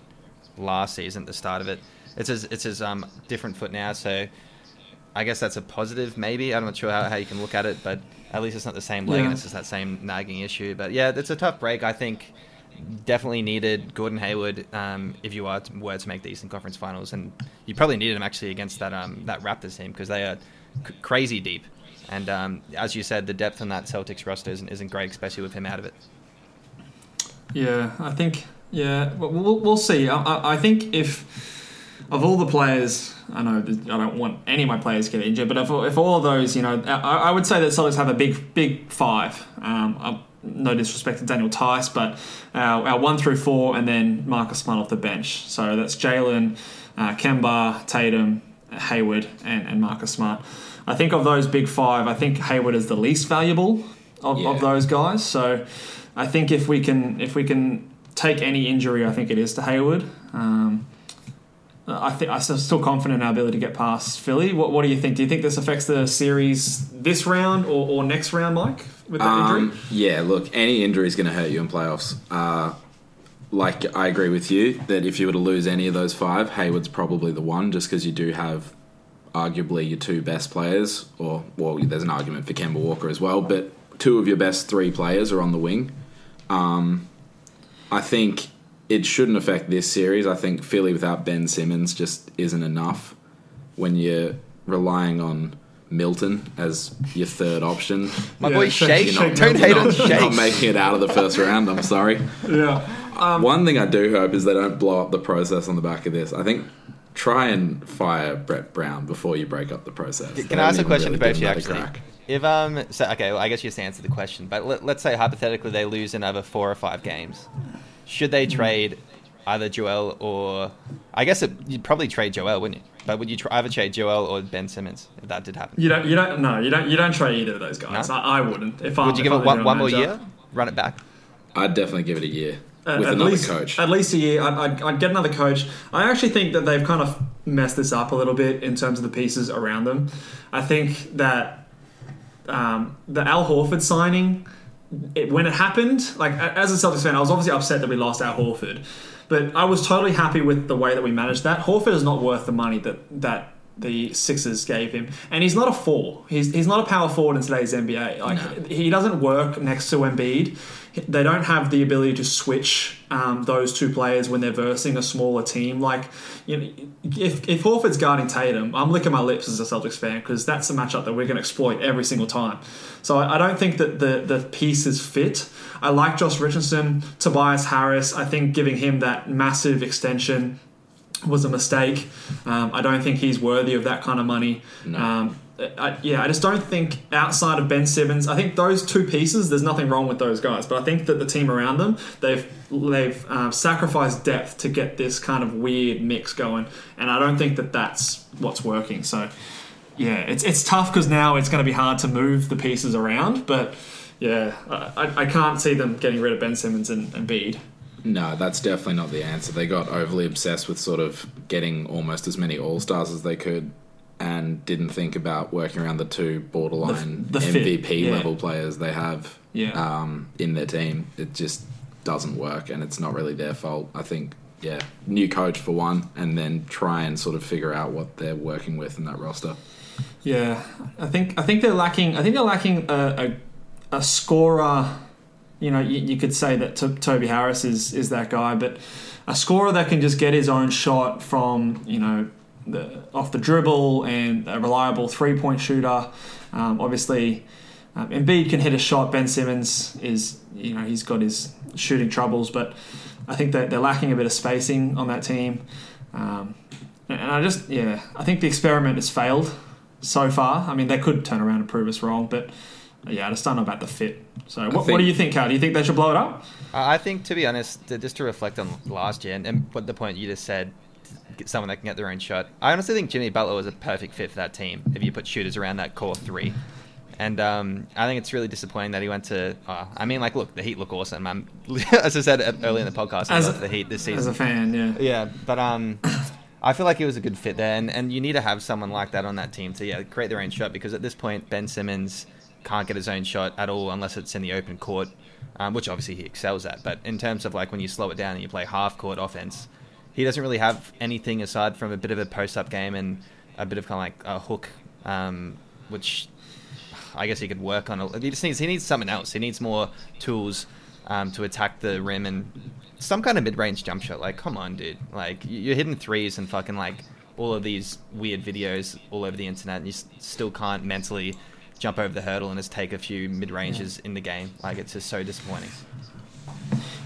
S6: last season at the start of it. It's his it's his um different foot now, so I guess that's a positive. Maybe I'm not sure how, how you can look at it, but at least it's not the same leg,
S4: Yeah.
S6: and it's just that same nagging issue. But yeah, it's a tough break. I think definitely needed Gordon Hayward um, if you are to, were to make the Eastern Conference Finals, and you probably needed him actually against that um, that Raptors team because they are c- crazy deep. And um, as you said, the depth on that Celtics roster isn't, isn't great, especially with him out of it.
S4: Yeah, I think. Yeah, we'll, we'll, see. I, I, I think if of all the players, I know I don't want any of my players to get injured, but if, if all of those, you know, I, I would say that Celtics have a big, big five. Um, I, no disrespect to Daniel Theis, but our, our one through four, and then Marcus Smart off the bench. So that's Jalen, uh, Kemba, Tatum, Hayward, and, and Marcus Smart. I think of those big five, I think Hayward is the least valuable of,
S5: Yeah.
S4: of those guys. So I think if we can if we can take any injury, I think it is to Hayward. Um, I think I'm still confident in our ability to get past Philly. What, what do you think? Do you think this affects the series this round or, or next round, Mike, with that
S5: Um,
S4: injury?
S5: yeah, look, any injury is going to hurt you in playoffs. Uh, like, I agree with you that if you were to lose any of those five, Hayward's probably the one, just because you do have arguably your two best players, or, well, there's an argument for Kemba Walker as well, but two of your best three players are on the wing. Um, I think it shouldn't affect this series. I think Philly without Ben Simmons just isn't enough when you're relying on Milton as your third option.
S6: My
S4: Yeah,
S6: boy
S4: shake-
S6: Shake,
S4: shake
S6: don't hate on
S5: not, not making it out of the first round. I'm sorry.
S4: Yeah.
S5: One thing I do hope is they don't blow up the process on the back of this. I think try and fire Brett Brown before you break up the process. They
S6: Can I ask a question
S5: really
S6: to both you
S5: given that a
S6: actually?
S5: crack.
S6: If um, so, okay, well, I guess you just answered the question, but let, let's say hypothetically they lose another four or five games, should they trade either Joel or I guess it, you'd probably trade Joel, wouldn't you? But would you tr- either trade Joel or Ben Simmons if that did happen?
S4: You don't. You don't. No. You don't. You don't trade either of those guys.
S6: No?
S4: I, I wouldn't. If I
S6: Would you give it one, one more year, run it back?
S5: I'd definitely give it a year
S4: Uh,
S5: with
S4: at
S5: another
S4: least,
S5: coach.
S4: At least a year. I'd, I'd, I'd get another coach. I actually think that they've kind of messed this up a little bit in terms of the pieces around them. I think that um, the Al Horford signing, it, when it happened, like as a Celtics fan, I was obviously upset that we lost Al Horford, but I was totally happy with the way that we managed that. Horford is not worth the money that that the Sixers gave him, and he's not a four. He's he's not a power forward in today's NBA. Like he doesn't work next to Embiid. They don't have the ability to switch um, those two players when they're versing a smaller team. Like, you know, if if Horford's guarding Tatum, I'm licking my lips as a Celtics fan because that's a matchup that we're going to exploit every single time. So I, I don't think that the the pieces fit. I like Josh Richardson, Tobias Harris. I think giving him that massive extension was a mistake. Um, I don't think he's worthy of that kind of money. Um, I, yeah, I just don't think outside of Ben Simmons, I think those two pieces, there's nothing wrong with those guys. But I think that the team around them, they've they've um, sacrificed depth to get this kind of weird mix going, and I don't think that that's what's working. So yeah, it's it's tough because now it's going to be hard to move the pieces around. But yeah, I, I- can't see them getting rid of Ben Simmons and, and Bede.
S5: No, that's definitely not the answer. They got overly obsessed with sort of getting almost as many All Stars as they could, and didn't think about working around the two borderline
S4: The- the
S5: MVP
S4: yeah.
S5: level players they have
S4: Yeah.
S5: um, in their team. It just doesn't work, and it's not really their fault. I think, yeah, new coach for one, and then try and sort of figure out what they're working with in that roster.
S4: Yeah, I think I think they're lacking. I think they're lacking a, a, a scorer. You know, you, you could say that to, Toby Harris is is that guy, but a scorer that can just get his own shot from you know the off the dribble and a reliable three point shooter. Um, obviously, um, Embiid can hit a shot. Ben Simmons is you know he's got his shooting troubles, but I think that they're lacking a bit of spacing on that team. Um, and I just, yeah, I think the experiment has failed so far. I mean, they could turn around and prove us wrong, but yeah, I just don't know about the fit. So, what, what do you think, Cal? Do you think they should blow it up?
S6: I I think, to be honest, just to reflect on last year and, and what the point you just said, get someone that can get their own shot. I honestly think Jimmy Butler was a perfect fit for that team if you put shooters around that core three. And um, I think it's really disappointing that he went to. Uh, I mean, like, look, the Heat look awesome. I'm, *laughs* as I said earlier in the podcast, I
S4: As
S6: love
S4: a-
S6: the Heat this season.
S4: As a fan, yeah.
S6: Yeah, but um, I feel like he was a good fit there, and, and you need to have someone like that on that team to yeah create their own shot because at this point Ben Simmons can't get his own shot at all unless it's in the open court, um, which obviously he excels at. But in terms of like when you slow it down and you play half court offense, he doesn't really have anything aside from a bit of a post up game and a bit of kind of like a hook, um, which I guess he could work on. A, he just needs he needs something else. He needs more tools um, to attack the rim and some kind of mid range jump shot. Like, come on, dude! Like you- you're hitting threes and fucking like all of these weird videos all over the internet, and you s- still can't mentally jump over the hurdle and just take a few mid ranges in the game. Like it's just so disappointing.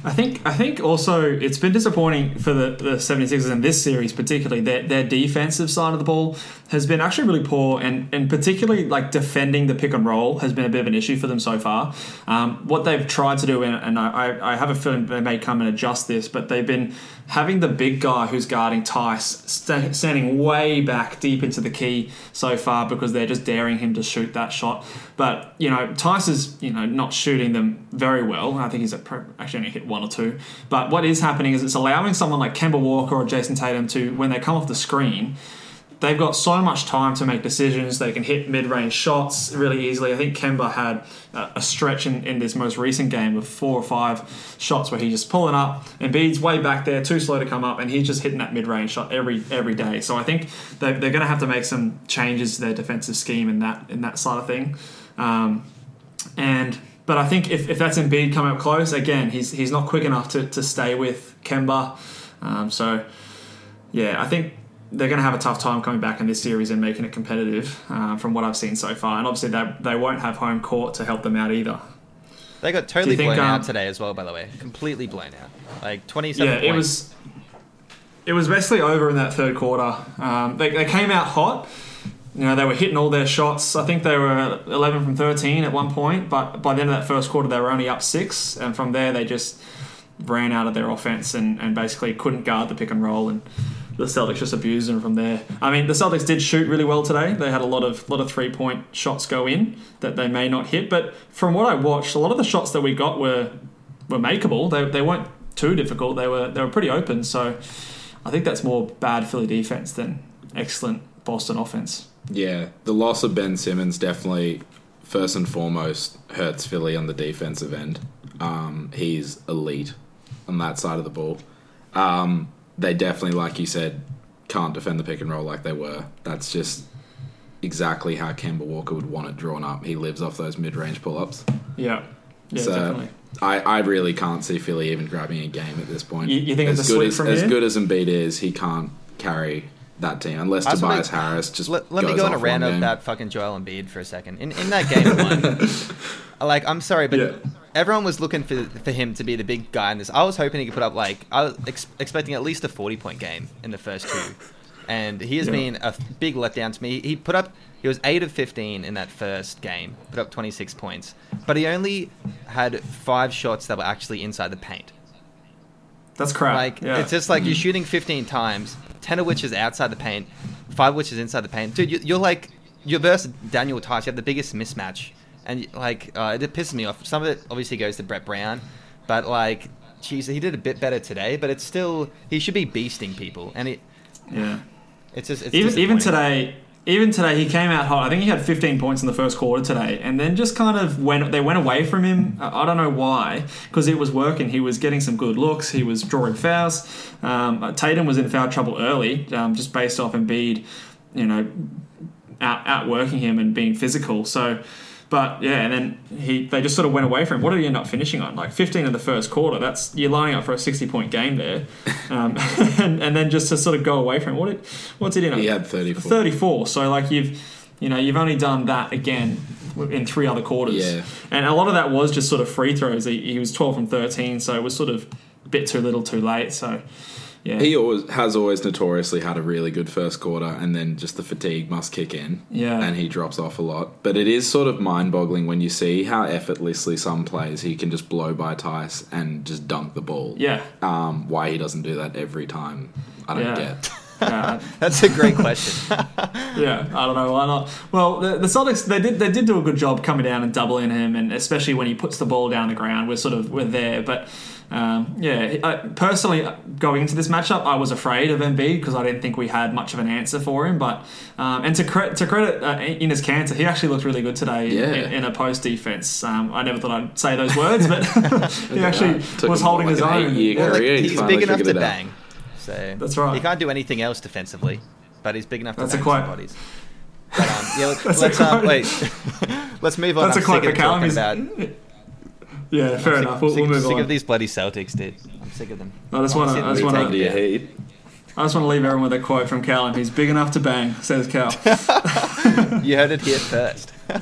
S4: I think I think also it's been disappointing for the, the 76ers in this series particularly their, their defensive side of the ball has been actually really poor and, and particularly like defending the pick and roll has been a bit of an issue for them so far. Um, what they've tried to do and, and I, I have a feeling they may come and adjust this but they've been having the big guy who's guarding Theis sta standing way back deep into the key so far because they're just daring him to shoot that shot. But you know Theis is you know not shooting them very well. I think he's actually only hit one or two. But what is happening is it's allowing someone like Kemba Walker or Jayson Tatum to, when they come off the screen, they've got so much time to make decisions. They can hit mid-range shots really easily. I think Kemba had a stretch in, in this most recent game of four or five shots where he's just pulling up and Embiid's way back there, too slow to come up, and he's just hitting that mid-range shot every every day. So I think they, they're going to have to make some changes to their defensive scheme in that in that side of thing. Um, and but I think if, if that's Embiid coming up close, again, he's he's not quick enough to, to stay with Kemba. Um, so yeah, I think they're going to have a tough time coming back in this series and making it competitive uh, from what I've seen so far. And obviously they, they won't have home court to help them out either.
S6: They got totally
S4: think,
S6: blown
S4: um,
S6: out today as well. By the way, completely blown out. Like twenty-seven.
S4: Yeah, it
S6: points.
S4: was it was basically over in that third quarter. Um, they, they came out hot. You know, they were hitting all their shots. I think they were 11 from 13 at one point, but by the end of that first quarter, they were only up six. And from there, they just ran out of their offense and, and basically couldn't guard the pick and roll. And the Celtics just abused them from there. I mean, the Celtics did shoot really well today. They had a lot of lot of three point shots go in that they may not hit. But from what I watched, a lot of the shots that we got were were makeable. They, they weren't too difficult. They were they were pretty open. So I think that's more bad Philly defense than excellent Boston offense.
S5: Yeah, the loss of Ben Simmons definitely, first and foremost, hurts Philly on the defensive end. Um, he's elite on that side of the ball. Um, they definitely, like you said, can't defend the pick and roll like they were. That's just exactly how Kemba Walker would want it drawn up. He lives off those mid range pull ups.
S4: Yeah, yeah,
S5: so
S4: definitely.
S5: I, I really can't see Philly even grabbing a game at this point.
S4: You- you think
S5: as
S4: it's a
S5: good
S4: sweep
S5: as,
S4: from
S5: as
S4: here?
S5: good as Embiid is, he can't carry that team unless
S6: I just wanna-
S5: Tobias Harris just
S6: Let, let me go on a
S5: off
S6: rant
S5: one game.
S6: about fucking Joel Embiid for a second. In in that game one, *laughs* like I'm sorry, but
S4: Yeah.
S6: Everyone was looking for for him to be the big guy in this. I was hoping he could put up like I was ex- expecting at least a 40 point game in the first two, and he has
S4: Yeah.
S6: been a big letdown to me. He put up he was eight of 15 in that first game, put up 26 points, but he only had five shots that were actually inside the paint.
S4: That's crap.
S6: Like
S4: yeah.
S6: it's just like you're mm. shooting 15 times, 10 of which is outside the paint, five of which is inside the paint. Dude, you, you're like you're versus Daniel Theis. You have the biggest mismatch, and like uh, it pisses me off. Some of it obviously goes to Brett Brown, but like, geez, he did a bit better today. But it's still he should be beasting people, and it
S4: yeah.
S6: it's just it's
S4: even even today, even today, he came out hot. I think he had 15 points in the first quarter today, and then just kind of went. They went away from him. I I don't know why, because it was working. He was getting some good looks. He was drawing fouls. Um, Tatum was in foul trouble early, um, just based off Embiid, you know, out outworking him and being physical. So. But yeah, and then he they just sort of went away from him. What did he end up finishing on? Like 15 in the first quarter. That's you're lining up for a 60 point game there, *laughs* um, *laughs* and, and then just to sort of go away from him. What did, what's it in?
S5: He had 34.
S4: 34. So like you've you know you've only done that again in three other quarters.
S5: Yeah.
S4: And a lot of that was just sort of free throws. He, he was 12 from 13, so it was sort of a bit too little, too late. So yeah.
S5: He always has always notoriously had a really good first quarter, and then just the fatigue must kick in,
S4: Yeah.
S5: and he drops off a lot. But it is sort of mind-boggling when you see how effortlessly some plays he can just blow by Theis and just dunk the ball.
S4: yeah.
S5: Um, why he doesn't do that every time, I don't
S4: Yeah.
S5: get. *laughs*
S4: Yeah. *laughs*
S6: that's a great question. *laughs*
S4: Yeah, I don't know why not. Well, the, the Celtics they did they did do a good job coming down and doubling him, and especially when he puts the ball down the ground, we're sort of we're there. But um, yeah, I, personally, going into this matchup, I was afraid of Embiid because I didn't think we had much of an answer for him. But um, and to credit to credit uh, Enes Kanter, he actually looked really good today
S5: Yeah.
S4: in, in a post defense. Um, I never thought I'd say those words, but *laughs* *laughs* he actually
S5: Took
S4: was holding
S5: like,
S4: his own.
S5: eight-year
S6: Well, like,
S5: he's
S6: he's big enough to bang. So
S4: That's right.
S6: He can't do anything else defensively, but he's big enough to
S4: That's a
S6: bang
S4: quote.
S6: some bodies. But, um, yeah, let's, *laughs* let's um, wait. let's move on.
S4: That's
S6: I'm
S4: a quote
S6: sick of talking about.
S4: Yeah, fair
S6: sick,
S4: enough. We'll,
S6: sick,
S4: we'll move
S6: sick
S4: on.
S6: of these bloody Celtics, dude. I'm sick of them.
S4: I just want to. I just want to.
S5: your heat.
S4: I just want to leave everyone with a quote from Callum. He's big enough to bang, says Cal. *laughs*
S6: You heard it here first.
S5: Put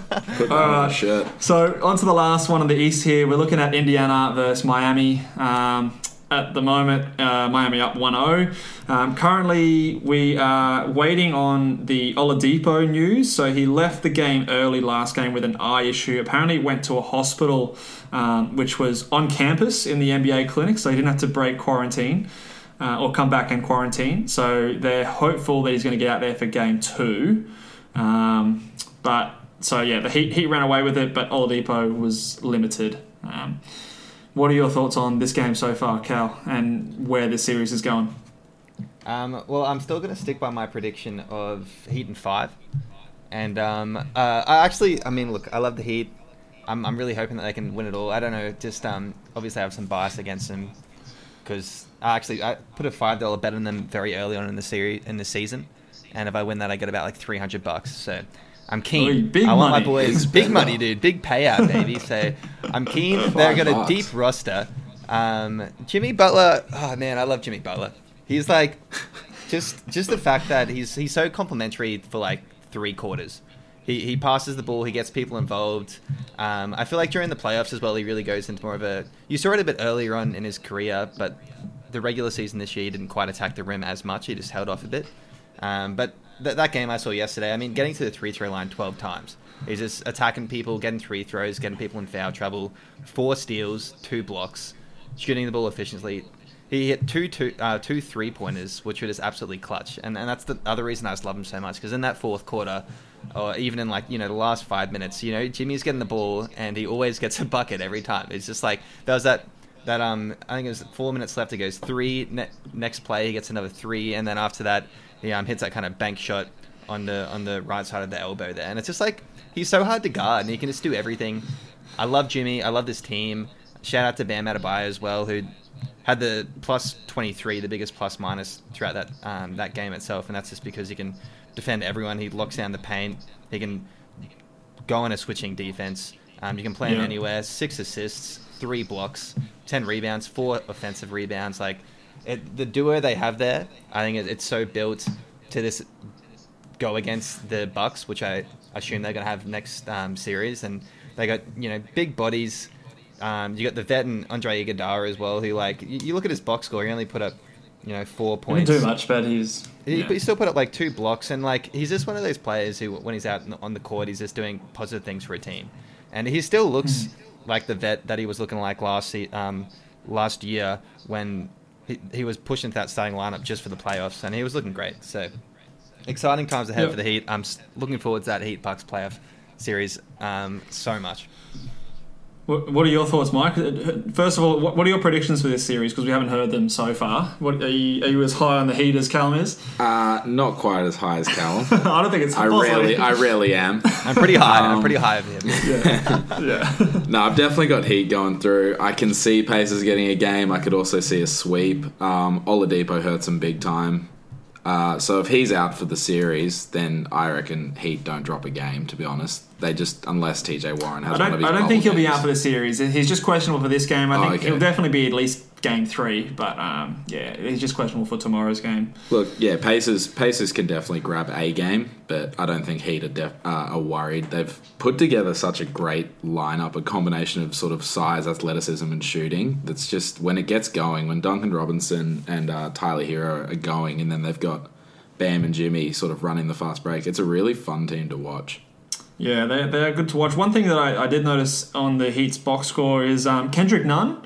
S5: that
S4: Alright.
S5: a shirt.
S4: So on to the last one on the East here. We're looking at Indiana versus Miami. Um, at the moment, uh, Miami up 1-0. Um, currently, we are waiting on the Oladipo news. So he left the game early last game with an eye issue. Apparently, went to a hospital, um, which was on campus in the NBA clinic, so he didn't have to break quarantine. Uh, or come back and quarantine. So they're hopeful that he's going to get out there for game two. Um, but so yeah, the Heat, Heat ran away with it, but Oladipo was limited. Um, what are your thoughts on this game so far, Cal, and where the series is going?
S6: Um, well, I'm still going to stick by my prediction of Heat and five. And um, uh, I actually, I mean, look, I love the Heat. I'm, I'm really hoping that they can win it all. I don't know, just um, obviously I have some bias against them because I actually I put a five dollar bet on them very early on in the series in the season, and if I win that, I get about like three hundred bucks. So I'm keen.
S4: Oi, big
S6: I want
S4: money.
S6: my boys, *laughs* big money, dude, big payout, baby. So I'm keen. *laughs* They've got a deep roster. Um, Jimmy Butler. Oh man, I love Jimmy Butler. He's like just just the fact that he's he's so complimentary for like three quarters. He, he passes the ball. He gets people involved. Um, I feel like during the playoffs as well, he really goes into more of a. You saw it a bit earlier on in his career, but the regular season this year he didn't quite attack the rim as much. He just held off a bit. Um, but th- that game I saw yesterday, I mean, getting to the three throw line twelve times. He's just attacking people, getting three throws, getting people in foul trouble. Four steals, two blocks, shooting the ball efficiently. He hit two two uh, two three pointers, which were just absolutely clutch, and and that's the other reason I just love him so much because in that fourth quarter, or even in like you know the last five minutes, you know Jimmy's getting the ball and he always gets a bucket every time. It's just like there was that that um I think it was four minutes left. He goes three. Ne- next play he gets another three, and then after that he um hits that kind of bank shot on the on the right side of the elbow there, and it's just like he's so hard to guard and he can just do everything. I love Jimmy. I love this team. Shout out to Bam Adebayo as well, who had the plus 23, the biggest plus minus throughout that um, that game itself, and that's just because he can defend everyone. He locks down the paint. He can go on a switching defense. Um, you can play him
S4: Yeah.
S6: anywhere. Six assists, three blocks, ten rebounds, four offensive rebounds. Like it, the duo they have there, I think it, it's so built to this go against the Bucks, which I assume they're going to have next um, series, and they got you know big bodies. Um, you got the vet and Andre Iguodala as well, who like you, you look at his box score, he only put up you know four
S4: Didn't
S6: points.
S4: do much, but he's.
S6: He,
S4: yeah.
S6: But he still put up like two blocks, and like he's just one of those players who, when he's out on the court, he's just doing positive things for a team, and he still looks
S4: Hmm.
S6: like the vet that he was looking like last um, last year when he, he was pushing that starting lineup just for the playoffs, and he was looking great. So exciting times ahead
S4: Yep.
S6: for the Heat. I'm looking forward to that Heat Bucks playoff series um, so much.
S4: What, what are your thoughts, Mike? Uh, First of all, what, what are your predictions for this series? Because we haven't heard them so far. What are you, are you as high on the Heat as Callum is?
S5: Uh, not quite as high as Callum. *laughs*
S4: I don't think it's.
S5: I
S4: possible.
S5: rarely, I rarely am. *laughs*
S6: I'm pretty high. I'm
S5: Um,
S6: pretty high of him.
S4: Yeah. *laughs*
S5: No, I've definitely got heat going through. I can see Pacers getting a game. I could also see a sweep. Um, Oladipo hurts him big time. Uh, so if he's out for the series, then I reckon Heat don't drop a game. To be honest, they just unless TJ Warren has
S4: I
S5: one
S4: don't.
S5: of his
S4: I don't think he'll be
S5: games.
S4: out for the series. He's just questionable for this game. I
S5: Oh,
S4: think
S5: okay.
S4: he'll definitely be at least game three. But um, yeah, he's just questionable for tomorrow's game.
S5: Look, yeah, Pacers Pacers can definitely grab a game, but I don't think Heat are, def- uh, are worried. They've put together such a great lineup, a combination of sort of size, athleticism, and shooting. That's just when it gets going, when Duncan Robinson and uh, Tyler Herro are going, and then they've got Bam and Jimmy sort of running the fast break. It's a really fun team to watch.
S4: Yeah, they they are good to watch. One thing that I, I did notice on the Heat's box score is um, Kendrick Nunn,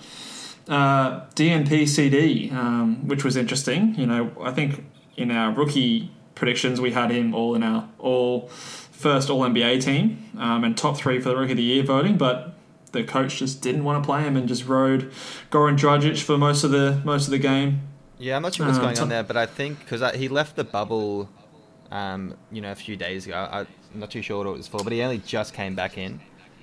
S4: uh, DNP CD, um, which was interesting. You know, I think in our rookie predictions we had him all in our all first All NBA team um, and top three for the rookie of the year voting, but the coach just didn't want to play him and just rode Goran Dragic for most of the most of the game.
S6: Yeah, I'm not sure what's
S4: Uh,
S6: going on there, but I think because he left the bubble, um, you know, a few days ago. I'm not too sure what it was for, but he only just came back in,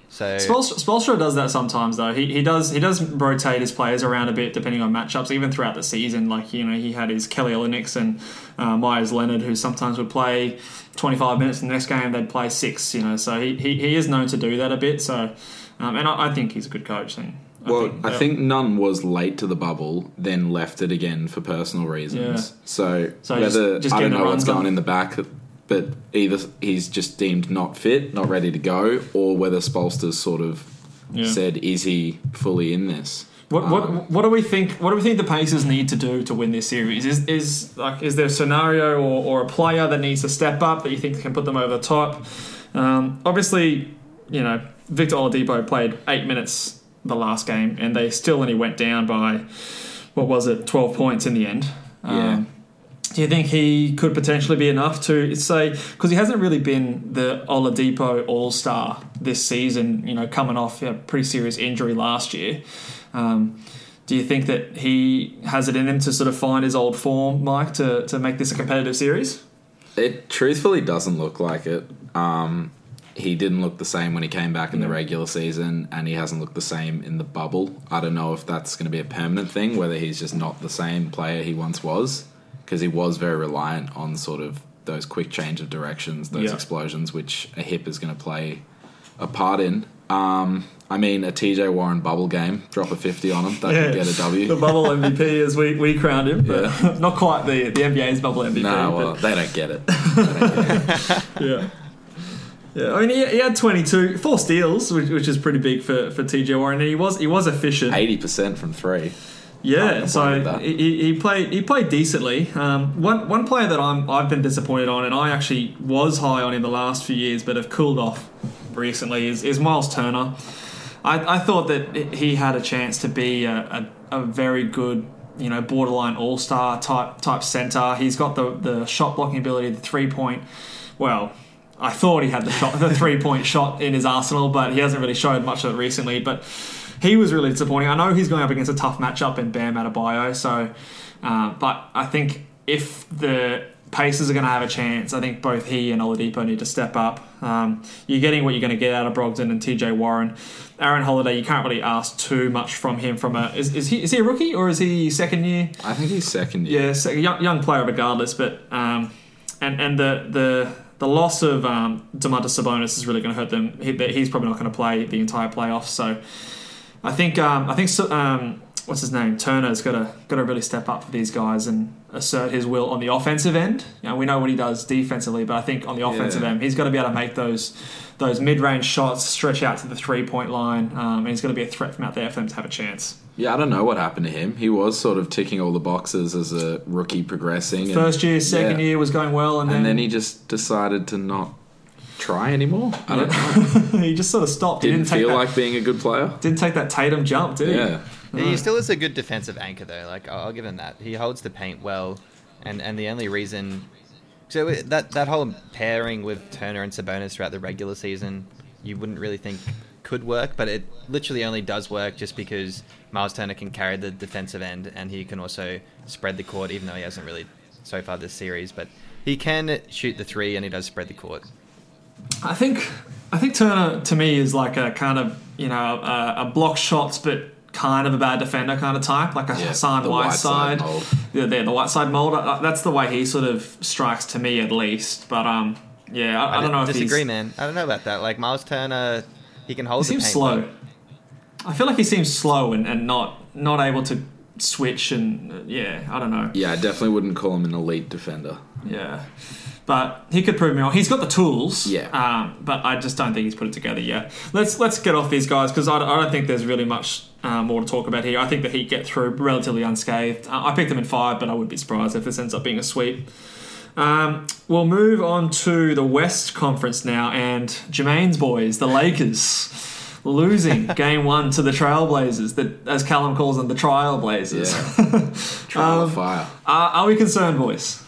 S6: So
S4: Spoelstra, Spoelstra does that sometimes though. He, he does he does rotate his players around a bit depending on matchups, even throughout the season. Like you know he had his Kelly Olynyk and uh, Meyers Leonard, who sometimes would play 25 minutes. In the next game they'd play six. You know, so he, he, he is known to do that a bit. So, um, and I, I think he's a good coach. Then.
S5: Well, I
S4: yeah.
S5: think Nunn was late to the bubble, then left it again for personal reasons.
S4: Yeah.
S5: So,
S4: So
S5: whether
S4: just- just
S5: I don't know what's going
S4: on.
S5: in the back, but either he's just deemed not fit, not ready to go, or whether Spoelstra's sort of
S4: Yeah.
S5: said, "Is he fully in this?"
S4: What,
S5: Um,
S4: what what do we think? What do we think the Pacers need to do to win this series? Is is like is there a scenario or, or a player that needs to step up that you think can put them over the top? Um, obviously, you know Victor Oladipo played eight minutes the last game, and they still only went down by what was it, twelve points in the end.
S5: Yeah.
S4: Um, do you think he could potentially be enough to say because he hasn't really been the Oladipo All Star this season? You know, coming off a pretty serious injury last year. Um, do you think that he has it in him to sort of find his old form, Mike, to, to make this a competitive series?
S5: It truthfully doesn't look like it. Um, he didn't look the same when he came back in the regular season, and he hasn't looked the same in the bubble. I don't know if that's going to be a permanent thing, whether he's just not the same player he once was, because he was very reliant on sort of those quick change of directions, those
S4: Yeah.
S5: explosions, which a hip is going to play a part in. Um, I mean, a TJ Warren bubble game, drop a 50 on him, that could get a W. *laughs*
S4: The bubble MVP, as we, we crowned him, but *laughs* not quite the, the NBA's bubble MVP.
S5: Nah, well, they don't get it. *laughs* They don't get it.
S4: Yeah. Yeah, I mean, he, he had 22, four steals, which, which is pretty big for, for TJ Warren. And he was he was efficient.
S5: 80% from three.
S4: Yeah, so
S5: complain with that.
S4: he, he played he played decently. Um, one one player that I'm I've been disappointed on, and I actually was high on in the last few years, but have cooled off recently, is, is Miles Turner. I, I thought that he had a chance to be a, a, a very good, you know, borderline all star type type center. He's got the the shot blocking ability, the three point. Well, I thought he had the shot, the three point shot in his arsenal, but he hasn't really showed much of it recently. But he was really disappointing. I know he's going up against a tough matchup in Bam Adebayo, so uh, but I think if the Pacers are going to have a chance, I think both he and Oladipo need to step up. Um, you're getting what you're going to get out of Brogdon and TJ Warren. Aaron Holiday, you can't really ask too much from him. From a is, is he is he a rookie or is he second year?
S5: I think he's second year.
S4: Yeah, young, young player regardless, but um, and and the the the loss of um, Domantas Sabonis is really going to hurt them. He, he's probably not going to play the entire playoffs, so I think um, I think um, what's his name Turner's got to got to really step up for these guys and assert his will on the offensive end. You know, we know what he does defensively, but I think on the offensive
S5: Yeah.
S4: end, he's got to be able to make those those mid range shots, stretch out to the three point line, um, and he's going to be a threat from out there for them to have a chance.
S5: Yeah, I don't know what happened to him. He was sort of ticking all the boxes as a rookie progressing. and-
S4: First year, second
S5: yeah.
S4: year was going well, and,
S5: And
S4: then,
S5: then he just decided to not try anymore. I don't know. *laughs*
S4: he just sort of stopped.
S5: Didn't
S4: didn't take
S5: feel
S4: that,
S5: like being a good player.
S4: didn't take that Tatum jump, did he?
S5: Yeah.
S6: He still is a good defensive anchor, though. Like I'll I'll give him that. He holds the paint well, and and the only reason, so that that whole pairing with Turner and Sabonis throughout the regular season, you wouldn't really think could work, but it literally only does work just because Miles Turner can carry the defensive end, and he can also spread the court, even though he hasn't really so far this series. But he can shoot the three, and he does spread the court.
S4: I think I think Turner to me is like a kind of you know a, a block shots but kind of a bad defender kind of type, like a
S5: Yeah,
S4: Hassan
S5: the Whiteside
S4: Whiteside.
S5: mold.
S4: Yeah, the, the Whiteside mold. Uh, That's the way he sort of strikes to me at least. But um, yeah, I, I don't know if
S6: disagree, man. I don't know about that. Like Miles Turner, he can hold.
S4: He
S6: the
S4: seems
S6: paint
S4: slow.
S6: well.
S4: I feel like he seems slow and, and not not able to switch and uh, yeah, I don't know.
S5: Yeah, I definitely wouldn't call him an elite defender.
S4: Yeah. But he could prove me wrong. He's got the tools.
S5: Yeah.
S4: Um, but I just don't think he's put it together yet. Let's let's get off these guys because I, I don't think there's really much uh, more to talk about here. I think the Heat get through relatively unscathed. Uh, I picked them in five, but I would be surprised if this ends up being a sweep. Um, we'll move on to the West Conference now, and Jermaine's boys, the Lakers, losing *laughs* game one to the Trailblazers, that as Callum calls them, the Trailblazers.
S5: Yeah. *laughs* Trial
S4: Um,
S5: of fire.
S4: Are, are we concerned, boys?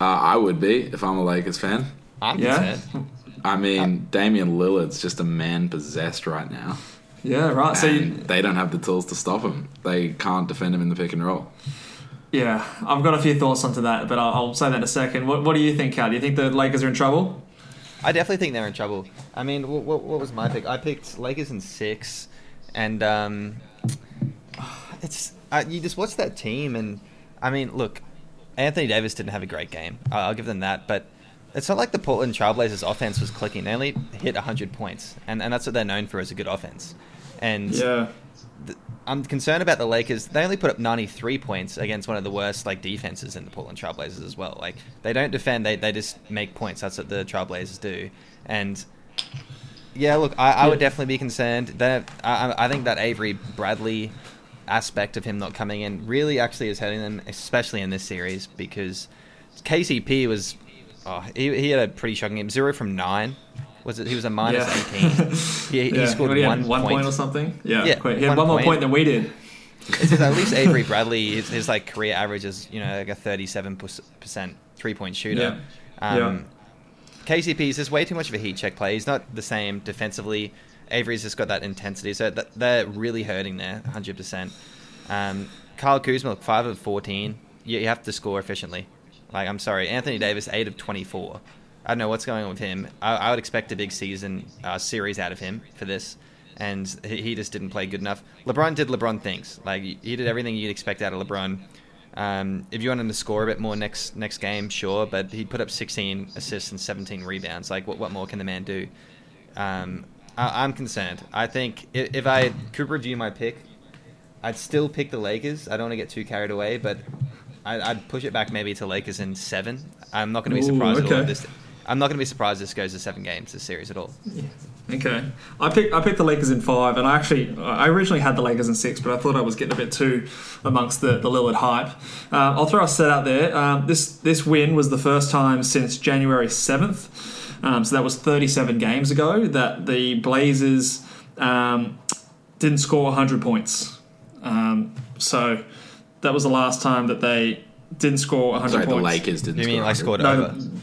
S5: Uh, I would be if I'm a Lakers fan.
S6: I'm
S4: Yeah?
S6: concerned.
S5: I mean, Damian Lillard's just a man possessed right now.
S4: Yeah, right. So, you,
S5: they don't have the tools to stop him. They can't defend him in the pick and roll.
S4: yeah, I've got a few thoughts onto that, but I'll, I'll say that in a second. What, what do you think, Cal? Do you think the Lakers are in trouble?
S6: I definitely think they're in trouble. I mean, what, what, what was my pick? I picked Lakers in six, and um, *sighs* it's uh, you just watch that team, and I mean, look, Anthony Davis didn't have a great game. I'll give them that, but it's not like the Portland Trailblazers offense was clicking. They only hit 100 points, and, and that's what they're known for as a good offense. And
S4: Yeah.
S6: th- I'm concerned about the Lakers. They only put up 93 points against one of the worst like defenses in the Portland Trailblazers as well. Like they don't defend, they they just make points. That's what the Trailblazers do. And yeah, look, I, I would definitely be concerned. That I- I think that Avery Bradley aspect of him not coming in really actually is hurting them, especially in this series because KCP was oh, he, he had a pretty shocking game. Zero from nine. Was it? He was a minus
S4: Yeah.
S6: 18. *laughs* He, he scored
S4: you
S6: one,
S4: one
S6: point.
S4: point or something. Yeah,
S6: Yeah.
S4: He had
S6: one
S4: one more
S6: point.
S4: point than we did.
S6: At least *laughs* Avery Bradley, his, his like career average is you know like a thirty-seven percent three-point shooter.
S4: Yeah.
S6: Um, KCP is just way too much of a heat check play. He's not the same defensively. Avery's just got that intensity, so that, they're really hurting there, hundred percent. Um, Kyle Kuzma, look, five of fourteen. You, you have to score efficiently. Like I'm sorry, Anthony Davis, eight of twenty-four. I don't know what's going on with him. I, I would expect a big season uh, series out of him for this, and he, he just didn't play good enough. LeBron did LeBron things. Like he did everything you'd expect out of LeBron. Um, if you want him to score a bit more next next game, sure, but he put up 16 assists and 17 rebounds. Like what what more can the man do? Um, I, I'm concerned. I think if, if I could review my pick, I'd still pick the Lakers. I don't want to get too carried away, but I, I'd push it back maybe to Lakers in seven. I'm not going to be
S4: Ooh,
S6: surprised at all.
S4: okay.
S6: if This, I'm not going to be surprised this goes to seven games this series at all. Yeah.
S4: Okay, I picked I picked the Lakers in five, and I actually I originally had the Lakers in six, but I thought I was getting a bit too amongst the, the Lillard hype. Um, I'll throw a set out there. Um, this this win was the first time since January seventh, um, so that was thirty seven games ago that the Blazers um, didn't score hundred points. Um, so that was the last time that they didn't score hundred
S5: Sorry,
S4: points.
S5: the Lakers didn't.
S6: You mean
S5: score
S6: like
S5: 100.
S6: scored
S4: No,
S6: over?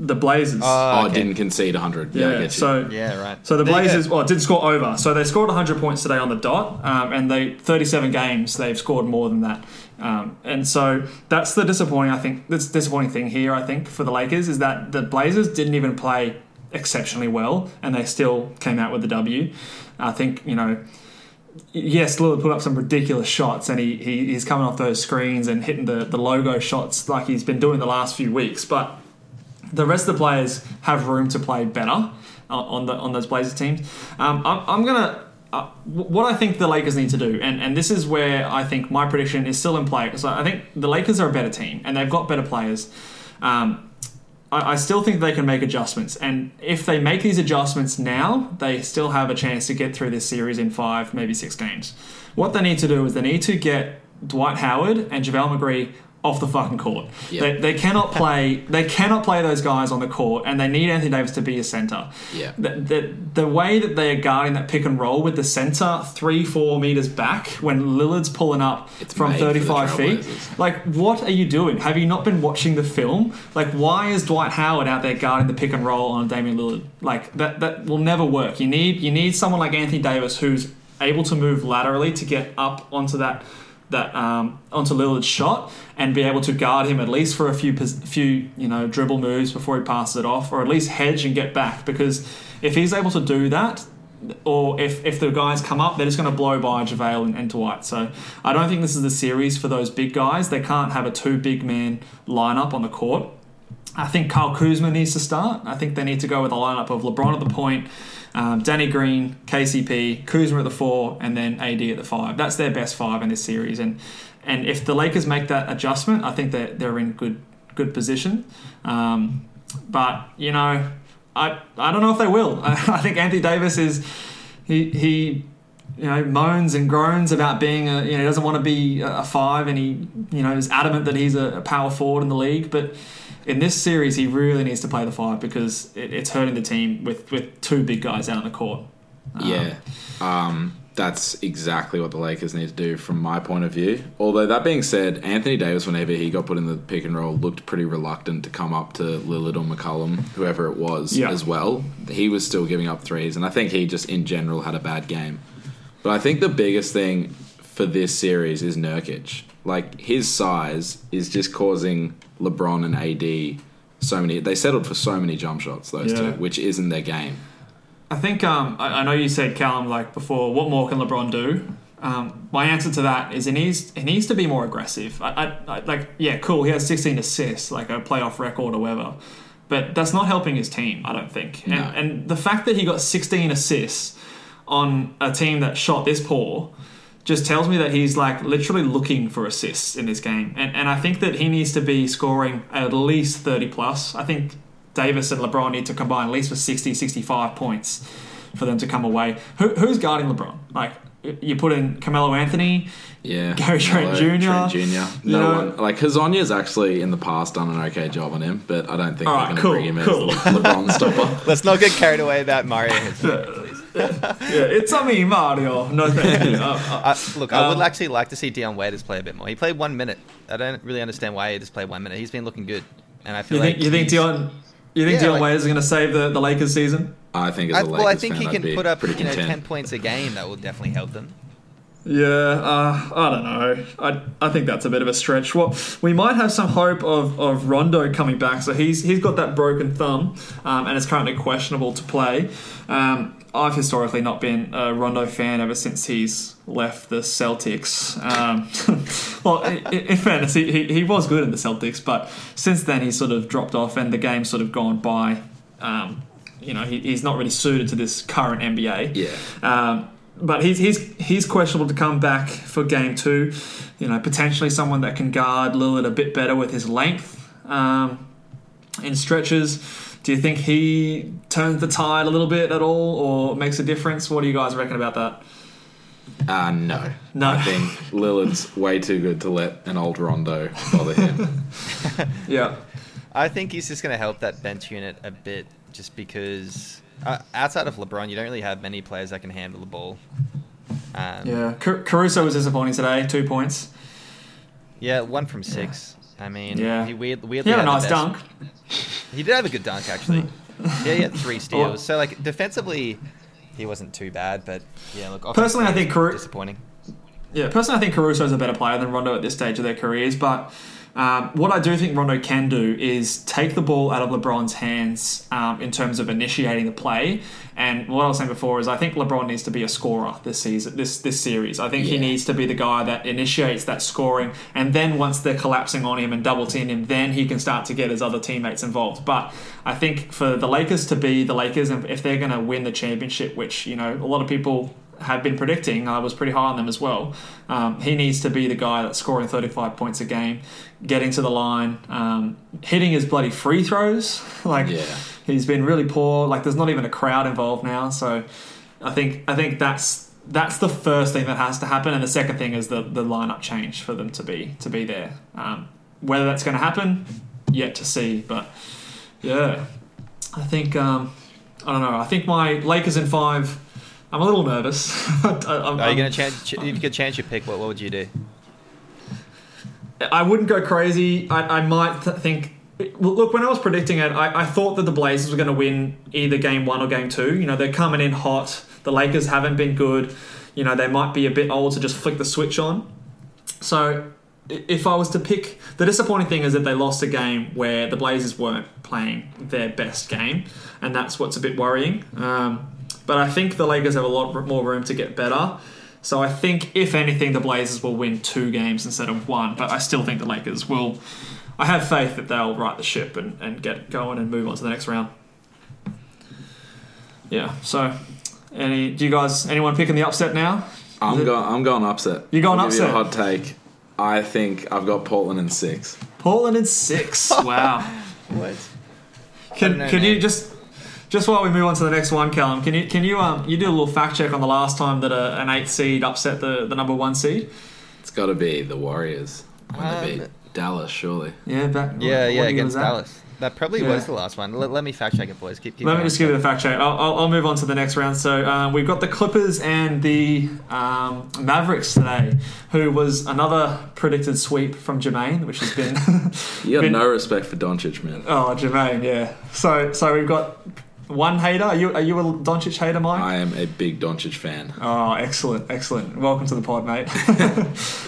S4: The Blazers.
S6: Oh,
S5: Oh,
S6: okay.
S5: didn't concede 100. Yeah, I
S4: yeah,
S5: get you.
S4: so
S6: Yeah, right.
S4: so the
S6: There.
S4: Blazers, well, it did score over. So they scored 100 points today on the dot, um, and they 37 games they've scored more than that. Um, and so that's the disappointing. I think that's disappointing thing here. I think for the Lakers is that the Blazers didn't even play exceptionally well, and they still came out with the W. I think you know. Yes, Lillard put up some ridiculous shots, and he, he he's coming off those screens and hitting the, the logo shots like he's been doing the last few weeks. But the rest of the players have room to play better uh, on the on those Blazers teams. Um, I'm, I'm gonna. Uh, what I think the Lakers need to do, and, and this is where I think my prediction is still in play. So I think the Lakers are a better team, and they've got better players. Um, I, I still think they can make adjustments, and if they make these adjustments now, they still have a chance to get through this series in five, maybe six games. What they need to do is they need to get Dwight Howard and JaVale McGee off the fucking court.
S5: Yeah.
S4: They, they cannot *laughs* play. They cannot play those guys on the court, and they need Anthony Davis to be a center.
S5: Yeah.
S4: The, the, the way that they are guarding that pick and roll with the center three four meters back when Lillard's pulling up
S5: It's
S4: from
S5: made for the
S4: thirty five feet. Like, what are you doing? Have you not been watching the film? Like, why is Dwight Howard out there guarding the pick and roll on Damian Lillard? Like, that that will never work. You need you need someone like Anthony Davis who's able to move laterally to get up onto that that um, onto Lillard's shot and be able to guard him at least for a few few you know dribble moves before he passes it off, or at least hedge and get back. Because if he's able to do that, or if, if the guys come up, they're just going to blow by JaVale and, and Dwight. So I don't think this is the series for those big guys. They can't have a two big man lineup on the court. I think Kyle Kuzma needs to start. I think they need to go with a lineup of LeBron at the point, um, Danny Green, KCP, Kuzma at the four, and then AD at the five. That's their best five in this series. And and if the Lakers make that adjustment, I think they're, they're in good good position. Um, but you know, I I don't know if they will. *laughs* I think Anthony Davis is he he you know moans and groans about being a you know he doesn't want to be a five and he you know is adamant that he's a, a power forward in the league but in this series he really needs to play the five because it, it's hurting the team with with two big guys out on the court
S5: Yeah. Um, that's exactly what the Lakers need to do from my point of view. Although, that being said, Anthony Davis, whenever he got put in the pick and roll, looked pretty reluctant to come up to Lillard or McCollum, whoever it was,
S4: Yeah.
S5: as well. He was still giving up threes, and I think he just, in general, had a bad game. But I think the biggest thing for this series is Nurkic. Like, his size is just causing LeBron and AD so many. They settled for so many jump shots. Those
S4: Yeah.
S5: two, which isn't their game.
S4: I think um, I, I know you said Callum like before. What more can LeBron do? Um, my answer to that is he needs he needs to be more aggressive. I, I, I like yeah, cool. He has 16 assists, like a playoff record or whatever, but that's not helping his team. I don't think.
S5: No.
S4: And, and the fact that he got 16 assists on a team that shot this poor just tells me that he's like literally looking for assists in this game. And and I think that he needs to be scoring at least 30 plus. I think Davis and LeBron need to combine at least for 60, 65 points for them to come away. Who, who's guarding LeBron? Like you put in Carmelo Anthony.
S5: Yeah,
S4: Gary Trent Jr..
S5: Trent Jr. No
S4: know-
S5: one like Hezonja's actually in the past done an okay job on him, but I don't think
S4: All
S5: they're
S4: right,
S5: going to
S4: cool,
S5: bring him
S4: cool.
S5: as the Le- LeBron stopper. *laughs*
S6: Let's not get carried away about Mario. *laughs*
S4: Yeah, it's a me, Mario. No thank you. Uh, *laughs* uh,
S6: I, look, I would
S4: Um,
S6: actually like to see Dion Waiters play a bit more. He played one minute. I don't really understand why he just played one minute. He's been looking good, and I feel
S4: you think
S6: like
S4: you think Dion you think
S6: Yeah,
S4: Dion
S6: like-
S4: Waiters is going to save the, the Lakers season?
S5: I think as
S6: I,
S5: a
S6: well, I think
S5: fan,
S6: he can put up you know
S5: content.
S6: ten points a game. That will definitely help them.
S4: Yeah, uh, I don't know. I, I think that's a bit of a stretch. Well, we might have some hope of, of Rondo coming back. So he's he's got that broken thumb, um, and is currently questionable to play. Um, I've historically not been a Rondo fan ever since he's left the Celtics. Um, *laughs* well, in, in fairness, he, he, he was good in the Celtics, but since then he's sort of dropped off, and the game's sort of gone by. Um, you know, he, he's not really suited to this current NBA.
S5: Yeah.
S4: Um, but he's, he's he's questionable to come back for game two. You know, potentially someone that can guard Lillard a bit better with his length um, in stretches. Do you think he turns the tide a little bit at all, or makes a difference? What do you guys reckon about that?
S5: Uh, no.
S4: No.
S5: I think Lillard's way too good to let an old Rondo bother him. *laughs*
S4: Yeah,
S6: I think he's just going to help that bench unit a bit, just because uh, outside of LeBron, you don't really have many players that can handle the ball. Um,
S4: yeah. Car- Caruso was disappointing today, two points.
S6: yeah, one from six. I mean,
S4: Yeah.
S6: he weird,
S4: He
S6: weirdly
S4: had a nice
S6: best-
S4: dunk.
S6: He did have a good dunk actually. *laughs* yeah, he had three steals. Oh. So like defensively, he wasn't too bad. But yeah, look.
S4: Personally, I think Caru-
S6: disappointing.
S4: Yeah, personally, I think Caruso is a better player than Rondo at this stage of their careers. But um, what I do think Rondo can do is take the ball out of LeBron's hands um, in terms of initiating the play. And what I was saying before is I think LeBron needs to be a scorer this season, this this series. I think he needs to be the guy that initiates that scoring, and then once they're collapsing on him and double teaming him, then he can start to get his other teammates involved. But I think for the Lakers to be the Lakers, and if they're going to win the championship, which you know a lot of people have been predicting, I was pretty high on them as well. Um, he needs to be the guy that's scoring 35 points a game, getting to the line, um, hitting his bloody free throws. *laughs* like
S5: Yeah.
S4: he's been really poor. Like there's not even a crowd involved now. So I think I think that's that's the first thing that has to happen, and the second thing is the the lineup change for them to be to be there. Um, whether that's going to happen, yet to see. But yeah, I think um, I don't know. I think my Lakers in five. I'm a little nervous. *laughs* I, I'm-
S6: Are you going to change? ch- If you could change your pick, what, what would you do?
S4: I wouldn't go crazy. I, I might th- think. Look, when I was predicting it, I, I thought that the Blazers were going to win either game one or game two. You know, they're coming in hot. The Lakers haven't been good. You know, they might be a bit old to just flick the switch on. So, if I was to pick, the disappointing thing is that they lost a game where the Blazers weren't playing their best game, and that's what's a bit worrying. Um, but I think the Lakers have a lot more room to get better. So I think, if anything, the Blazers will win two games instead of one. But I still think the Lakers will. I have faith that they'll right the ship and, and get going and move on to the next round. Yeah. So, any do you guys anyone picking the upset now?
S5: I'm
S4: it-
S5: going. I'm going upset.
S4: You're going
S5: I'll give you
S4: upset?
S5: a hot take. I think I've got Portland in six.
S4: Portland in six. *laughs* Wow.
S6: What?
S4: Can
S6: know,
S4: can you just just while we move on to the next one, Callum? Can you can you um you do a little fact check on the last time that a, an eighth seed upset the, the number one seed?
S5: It's got to be the Warriors when they
S6: Um,
S5: beat Dallas, surely.
S4: Yeah, back.
S6: Yeah,
S4: what
S6: yeah,
S4: year
S6: against
S4: that?
S6: Dallas. That probably
S4: Yeah.
S6: was the last one. Let, let me fact check it, boys. Keep, keep
S4: Let me just give you the fact check. I'll, I'll, I'll move on to the next round. So um, we've got the Clippers and the um, Mavericks today, who was another predicted sweep from Jermaine, which has been *laughs*
S5: You got
S4: been-
S5: no respect for Doncic, man.
S4: Oh, Jermaine, yeah. So so we've got one hater. Are you are you a Doncic hater, Mike?
S5: I am a big Doncic fan.
S4: Oh, excellent, excellent. Welcome to the pod, mate.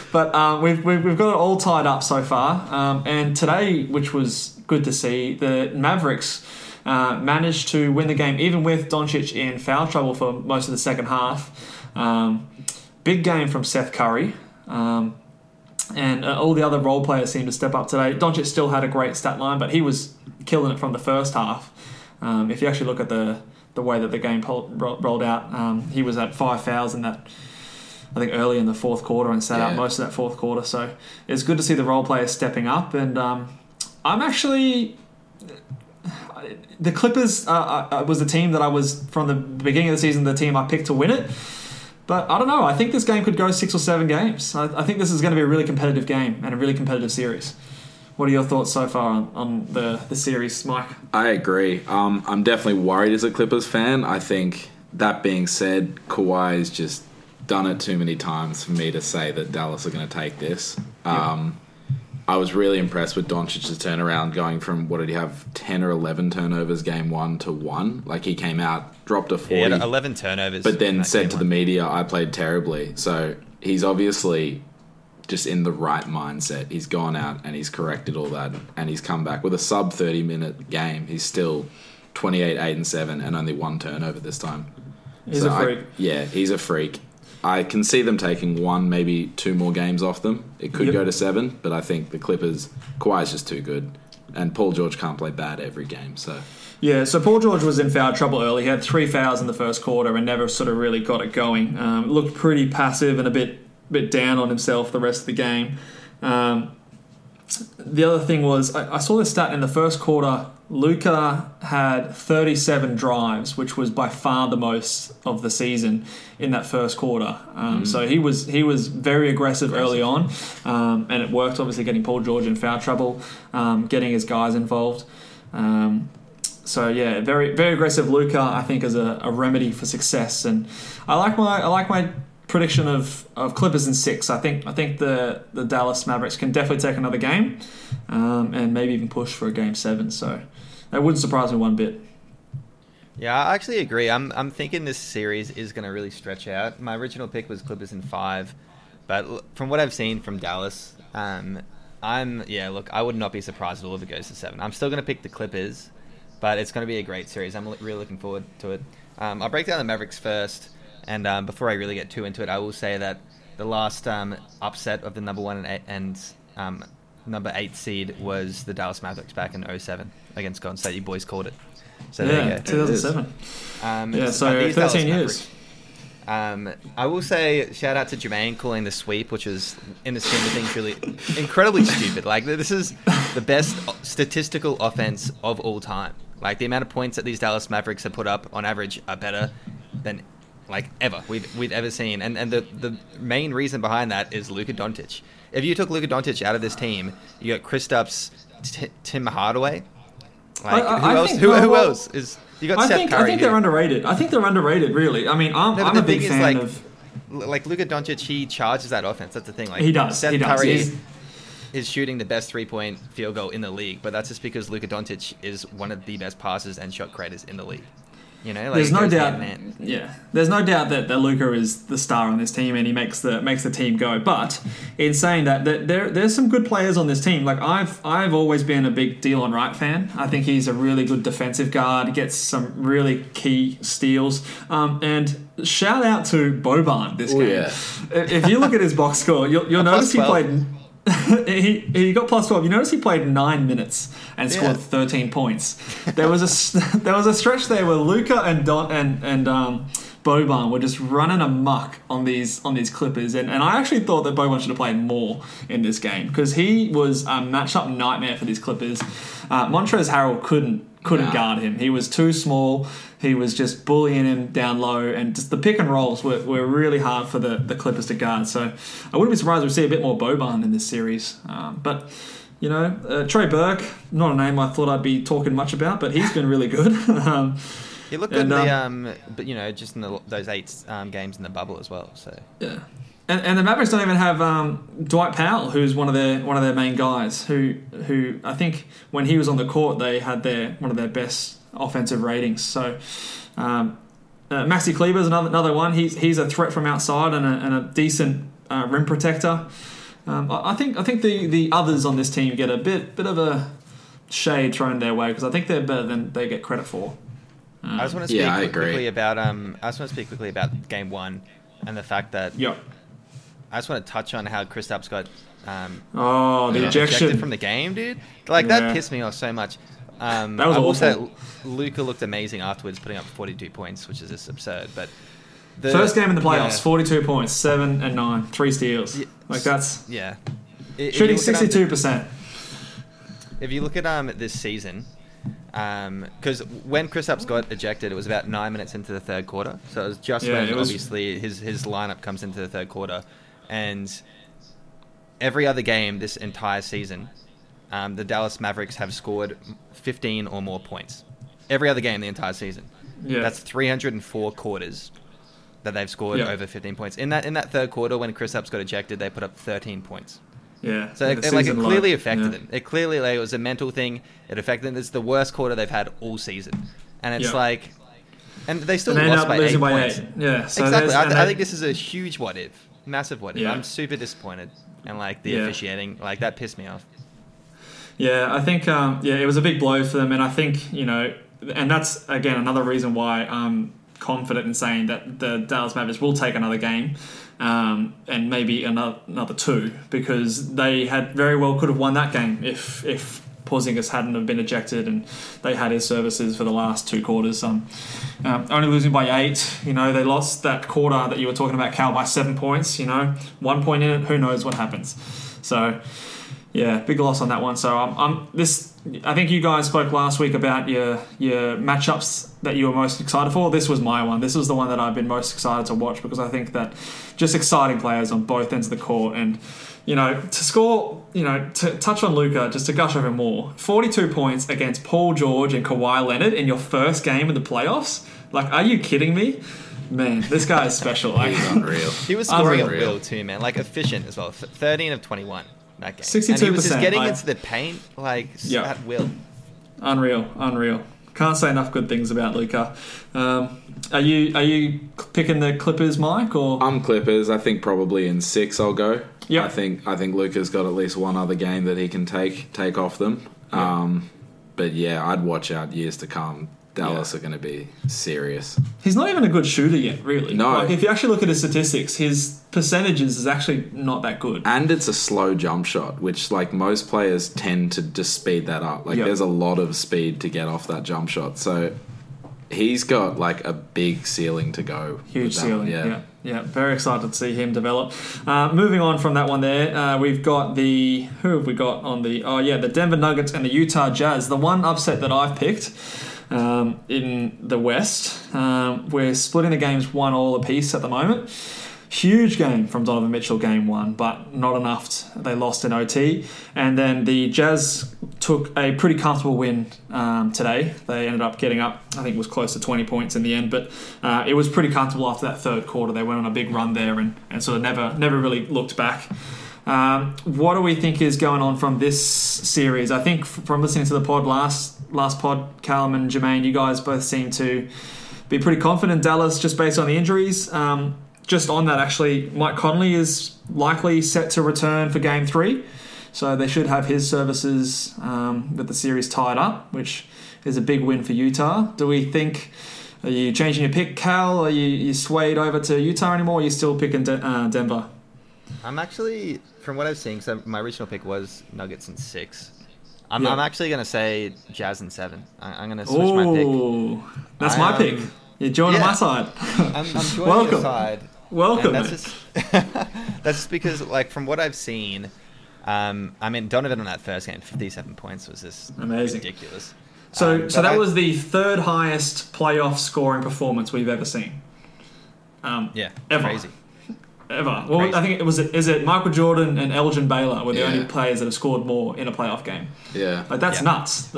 S4: *laughs* but um, we've, we've, we've got it all tied up so far. Um, and today, which was good to see, the Mavericks uh, managed to win the game, even with Doncic in foul trouble for most of the second half. Um, big game from Seth Curry. Um, and uh, all the other role players seemed to step up today. Doncic still had a great stat line, but he was killing it from the first half. Um, if you actually look at the the way that the game pol- ro- rolled out, um, he was at five fouls in that. I think early in the fourth quarter and sat out most of that fourth quarter. So it's good to see the role players stepping up. And um, I'm actually the Clippers uh, was the team that I was from the beginning of the season. The team I picked to win it. But I don't know. I think this game could go six or seven games. I, I think this is going to be a really competitive game and a really competitive series. What are your thoughts so far on, on the, the series, Mike?
S5: I agree. Um, I'm definitely worried as a Clippers fan. I think that being said, Kawhi's just done it too many times for me to say that Dallas are going to take this. Um, I was really impressed with Doncic's turnaround, going from what did he have, ten or eleven turnovers game one to one. Like he came out, dropped a
S6: He had 11 turnovers.
S5: but then said
S6: game
S5: to the media, "I played terribly." So he's obviously just in the right mindset. He's gone out and he's corrected all that, and he's come back with a sub thirty minute game. He's still twenty eight, eight and seven, and only one turnover this time.
S4: He's
S5: So
S4: a
S5: I-
S4: freak.
S5: yeah, he's a freak. I can see them taking one, maybe two more games off them. It could
S4: Yep.
S5: go to seven, but I think the Clippers, Kawhi's just too good, and Paul George can't play bad every game. So
S4: Yeah, so Paul George was in foul trouble early. He had three fouls in the first quarter and never sort of really got it going. Um, looked pretty passive and a bit bit down on himself the rest of the game. Um, the other thing was I, I saw this stat in the first quarter. Luka had 37 drives, which was by far the most of the season in that first quarter. Um, So he was he was very aggressive, early on, um, and it worked. Obviously, getting Paul George in foul trouble, um, getting his guys involved. Um, so yeah, very very aggressive Luka. I think is a, a remedy for success, and I like my I like my prediction of, of Clippers in six. I think I think the the Dallas Mavericks can definitely take another game, um, and maybe even push for a game seven. So that wouldn't surprise me one bit.
S6: Yeah, I actually agree. I'm I'm thinking this series is going to really stretch out. My original pick was Clippers in five, but from what I've seen from Dallas, um, I'm yeah. Look, I would not be surprised at all if it goes to seven. I'm still going to pick the Clippers, but it's going to be a great series. I'm really looking forward to it. Um, I'll break down the Mavericks first, and um, before I really get too into it, I will say that the last um, upset of the number one and, eight, and um, number eight seed was the Dallas Mavericks back in 07 against Golden State. You boys called it. So there
S4: yeah,
S6: you go.
S4: 2007.
S6: Um,
S4: Yeah, so 13 years.
S6: Um, I will say shout out to Jermaine calling the sweep, which is in the scheme of things really incredibly stupid. Like this is the best statistical offense of all time. Like the amount of points that these Dallas Mavericks have put up on average are better than like ever we've, we've ever seen. And and the the main reason behind that is Luka Doncic. If you took Luka Doncic out of this team, you got Kristaps, T- Tim Hardaway. Like
S4: I- I-
S6: who
S4: I
S6: else?
S4: think-
S6: who, who
S4: well,
S6: else is? You got
S4: I
S6: Seth
S4: think
S6: Curry.
S4: I think
S6: who-
S4: they're underrated. I think they're underrated. Really. I mean, I'm,
S6: no,
S4: I'm a big fan
S6: like,
S4: of.
S6: like Luka Doncic, he charges that offense. That's the thing. Like
S4: He does,
S6: Seth
S4: he does.
S6: Curry
S4: He's-
S6: is shooting the best three-point field goal in the league, but that's just because Luka Doncic is one of the best passers and shot creators in the league. You know, like,
S4: There's no doubt.
S6: hand in.
S4: Yeah, there's no doubt that, that Luka is the star on this team and he makes the makes the team go. But in saying that, that there there's some good players on this team. Like I've I've always been a big Delon Wright fan. I think he's a really good defensive guard. He gets some really key steals. Um, and shout out to Boban this
S5: Oh,
S4: game.
S5: yeah.
S4: If you look at his box score, you'll, you'll *laughs* notice he
S6: 12.
S4: played. *laughs* he, he got plus 12. You notice he played nine minutes and scored
S6: Yeah.
S4: 13 points. There was a *laughs* there was a stretch there where Luka and Don and and um, Boban were just running amok on these on these Clippers, and, and I actually thought that Boban should have played more in this game because he was a matchup nightmare for these Clippers. Uh, Montrezl Harrell couldn't couldn't
S5: Nah.
S4: guard him. He was too small. He was just bullying him down low, and just the pick and rolls were, were really hard for the, the Clippers to guard. So I wouldn't be surprised if we see a bit more Boban in this series. Um, but you know, uh, Trey Burke, not a name I thought I'd be talking much about, but he's been really good. *laughs* um,
S6: He looked good
S4: And,
S6: in the um, but you know, just in the, those eight um, games in the bubble as well. So
S4: Yeah. And, and the Mavericks don't even have um, Dwight Powell, who's one of their one of their main guys. Who who I think when he was on the court, they had their one of their best offensive ratings. So. Um, uh, Maxi Kleber's another another one. He's he's a threat from outside and a, and a decent uh, rim protector. Um, I I think I think the, the others on this team get a bit bit of a shade thrown their way because I think they're better than they get credit for.
S6: I just want to speak
S5: Yeah,
S6: quick- quickly about um. I just want to speak quickly about game one and the fact that
S4: Yep.
S6: I just want to touch on how Kristaps got um,
S4: Oh, the
S6: ejected
S4: ejection
S6: from the game, dude. Like
S4: Yeah.
S6: that pissed me off so much. Um,
S4: That was
S6: I say. Luka looked amazing afterwards, putting up 42 points, which is just absurd. But the,
S4: First game in the playoffs,
S6: yeah,
S4: 42 points, 7 and 9, 3 steals.
S6: Yeah.
S4: Like that's
S6: Yeah. If
S4: shooting
S6: you look at, um,
S4: 62%.
S6: If you look at um this season, because when Kristaps got ejected, it was about nine minutes into the third quarter. So it was just
S4: Yeah,
S6: when
S4: was-
S6: obviously his his lineup comes into the third quarter, and every other game this entire season, um, the Dallas Mavericks have scored 15 or more points. Every other game the entire season.
S4: Yeah.
S6: That's 304 quarters that they've scored
S4: Yeah.
S6: over 15 points. In that in that third quarter, when Kristaps got ejected, they put up 13 points.
S4: yeah.
S6: So it, like it clearly affected
S4: Yeah.
S6: them. It clearly like, it was a mental thing. It affected them. It's the worst quarter they've had all season, and it's
S4: Yeah.
S6: like, and they still
S4: And
S6: lost by eight
S4: by
S6: points.
S4: eight. Yeah. So
S6: exactly. I, th- I think this is a huge what if, massive what if. I'm super disappointed, and like the officiating, like that pissed me off.
S4: Yeah, I think um, yeah, it was a big blow for them, and I think you know, and that's again another reason why I'm confident in saying that the Dallas Mavericks will take another game, um, and maybe another another two because they had very well could have won that game if if Porzingis hadn't have been ejected and they had his services for the last two quarters. Um, um, only losing by eight, you know, they lost that quarter that you were talking about, Cal, by seven points. You know, one point in it, who knows what happens. So. Yeah, big loss on that one. So um, um, this, I think you guys spoke last week about your your matchups that you were most excited for. This was my one. This was the one that I've been most excited to watch because I think that just exciting players on both ends of the court and. You know, to score, you know, to touch on Luka, just to gush over him more. 42 points against Paul George and Kawhi Leonard in your first game of the playoffs? Like, are you kidding me? Man, this guy is special. Like, *laughs*
S5: He's unreal.
S6: He was scoring at
S5: Unreal.
S6: will too, man. Like efficient as well. 13 of 21 that game.
S4: 62%,
S6: And was just getting
S4: I-
S6: into the paint like s-
S4: Yeah.
S6: at will.
S4: Unreal, unreal. Can't say enough good things about Luka. Um, are you are you picking the Clippers, Mike, or
S5: I'm Clippers. I think probably in six I'll go.
S4: Yeah.
S5: I think I think Luka's got at least one other game that he can take take off them. Um, but yeah, I'd watch out years to come. Dallas
S4: Yeah.
S5: are going to be serious.
S4: he's not even a good shooter yet? Really?
S5: No.
S4: Like if you actually look at his statistics, his percentages is actually not that good.
S5: And it's a slow jump shot, which like most players tend to just speed that up. Like
S4: Yep.
S5: there's a lot of speed to get off that jump shot. So he's got like a big ceiling to go.
S4: Huge ceiling.
S5: one,
S4: Yeah. yeah, Very excited to see him develop. Uh, moving on from that one, there uh, we've got the who have we got on the? Oh yeah, the Denver Nuggets and the Utah Jazz. The one upset that I've picked. Um, in the West, um, we're splitting the games one all apiece at the moment. Huge game from Donovan Mitchell, game one, but not enough. They lost in OT. And then the Jazz took a pretty comfortable win um, today. They ended up getting up, I think it was close to 20 points in the end, but uh, it was pretty comfortable after that third quarter. They went on a big run there and, and sort of never, never really looked back. Um, what do we think is going on from this series? I think from listening to the pod last last pod, Callum and Jermaine, you guys both seem to be pretty confident Dallas just based on the injuries. Um, just on that, actually, Mike Conley is likely set to return for Game Three, so they should have his services um, with the series tied up, which is a big win for Utah. Do we think? Are you changing your pick, Cal? Are you, you swayed over to Utah anymore? Or are you still picking De- uh, Denver?
S6: I'm actually, from what I've seen, so my original pick was Nuggets in six. I'm,
S4: Yeah.
S6: I'm actually going to say Jazz in seven. I, I'm going to switch my pick.
S4: That's
S6: I,
S4: my
S6: um,
S4: pick. You're joining
S6: yeah.
S4: my side. *laughs*
S6: I'm, I'm joining
S4: Welcome.
S6: your *laughs* side.
S4: Welcome.
S6: That's just *laughs* that's just because, like, from what I've seen, um, I mean, Donovan on that first game, 57 points was just
S4: Amazing.
S6: ridiculous.
S4: So,
S6: Um,
S4: so that
S6: I-
S4: was the third highest playoff scoring performance we've ever seen. Um,
S6: yeah,
S4: ever.
S6: crazy.
S4: Ever. Well,
S6: Crazy.
S4: I think it was. Is it Michael Jordan and Elgin Baylor were the
S5: Yeah.
S4: only players that have scored more in a playoff game?
S5: Yeah.
S4: Like that's
S6: Yeah.
S4: nuts.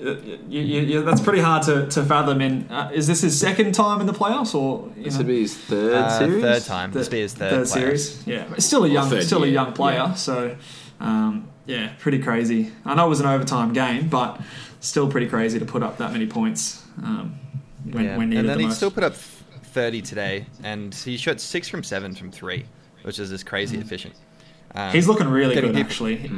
S4: You, you, you, that's pretty hard to, to fathom. In uh, is this his second time in the playoffs, or you
S5: This
S4: know,
S5: would be his third
S6: Uh,
S5: series.
S6: third time. This be his third, playoffs.
S4: series? Yeah, but still a young,
S5: third
S4: still a young player.
S5: yeah.
S4: So, um, yeah, pretty crazy. I know it was an overtime game, but still pretty crazy to put up that many points um, when,
S6: Yeah.
S4: when needed
S6: and then
S4: the
S6: he
S4: most.
S6: still put up 30 today, and he shot six from seven from three, which is just crazy efficient. Um,
S4: Mm. He's looking really
S6: getting
S4: good,
S6: people-
S4: actually.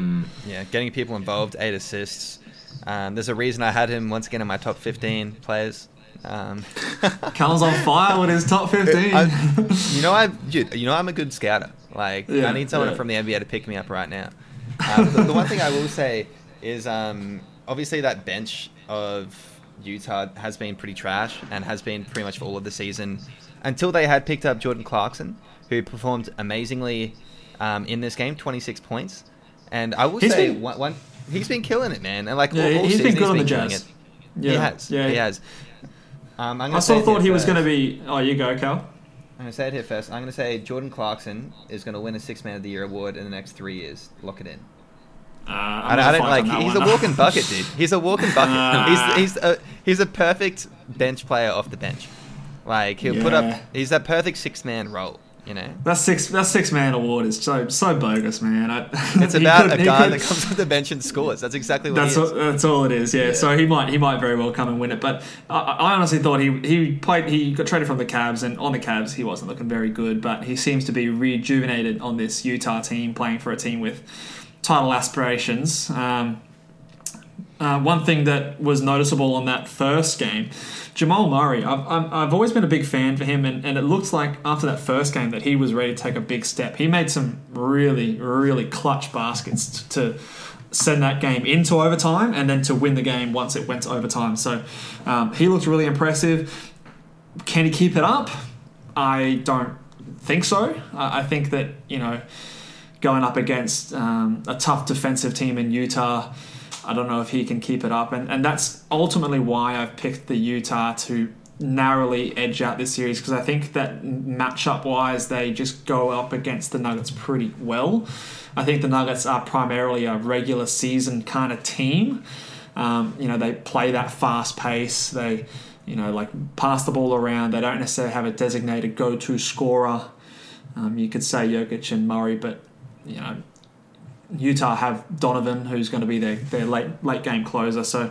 S6: Yeah, getting people involved, eight assists. Um, there's a reason I had him once again in my top 15 players. Um, *laughs*
S4: Callum's on fire with his top *laughs* 15.
S6: I, you know, I dude, you know I'm a good scouter. Like
S4: Yeah,
S6: I need someone
S4: yeah.
S6: from the NBA to pick me up right now. Um, the, the one thing I will say is um, obviously that bench of Utah has been pretty trash and has been pretty much for all of the season until they had picked up Jordan Clarkson, who performed amazingly um, in this game, 26 points. And I will
S4: He's
S6: say
S4: been-
S6: one, one, he's been killing it, man. And like
S4: Yeah,
S6: all, all
S4: he's been
S6: season,
S4: good on the
S6: killing
S4: Jazz.
S6: it.
S4: yeah.
S6: He has.
S4: Yeah,
S6: He has. Um, I'm gonna
S4: sort
S6: say
S4: thought he was going to be. Oh, you go, Cal.
S6: I'm gonna say it here first. I'm gonna say Jordan Clarkson is gonna win a Six Man of the Year award in the next three years. Lock it in.
S4: Uh,
S6: I don't, I don't like. *laughs* He's a walking bucket, dude. He's a walking bucket.
S4: Ah.
S6: he's he's a he's a perfect bench player off the bench. Like he'll put up. He's that perfect six man role. You know.
S4: That six that six man award is so so bogus, man. I, *laughs*
S6: It's *laughs* about
S4: could-
S6: a guy
S4: could-
S6: that comes off the bench and scores. That's exactly what
S4: That's all, that's all it is. Yeah. So he might he might very well come and win it. But I, I honestly thought he he played he got traded from the Cavs and on the Cavs he wasn't looking very good. But he seems to be rejuvenated on this Utah team, playing for a team with title aspirations. Um, uh, one thing that was noticeable on that first game, Jamal Murray. I've, I've, always been a big fan for him, and, and it looks like after that first game that he was ready to take a big step. He made some really, really clutch baskets to send that game into overtime and then to win the game once it went to overtime. So um, he looked really impressive. Can he keep it up? I don't think so. I, I think that, you know, going up against um, a tough defensive team in Utah. I don't know if he can keep it up, and and that's ultimately why I've picked the Utah to narrowly edge out this series because I think that matchup wise they just go up against the Nuggets pretty well. I think the Nuggets are primarily a regular season kind of team. Um, you know they play that fast pace. They you know like pass the ball around. They don't necessarily have a designated go-to scorer. Um, you could say Jokic and Murray, but you know Utah have Donovan, who's going to be their, their late late game closer. So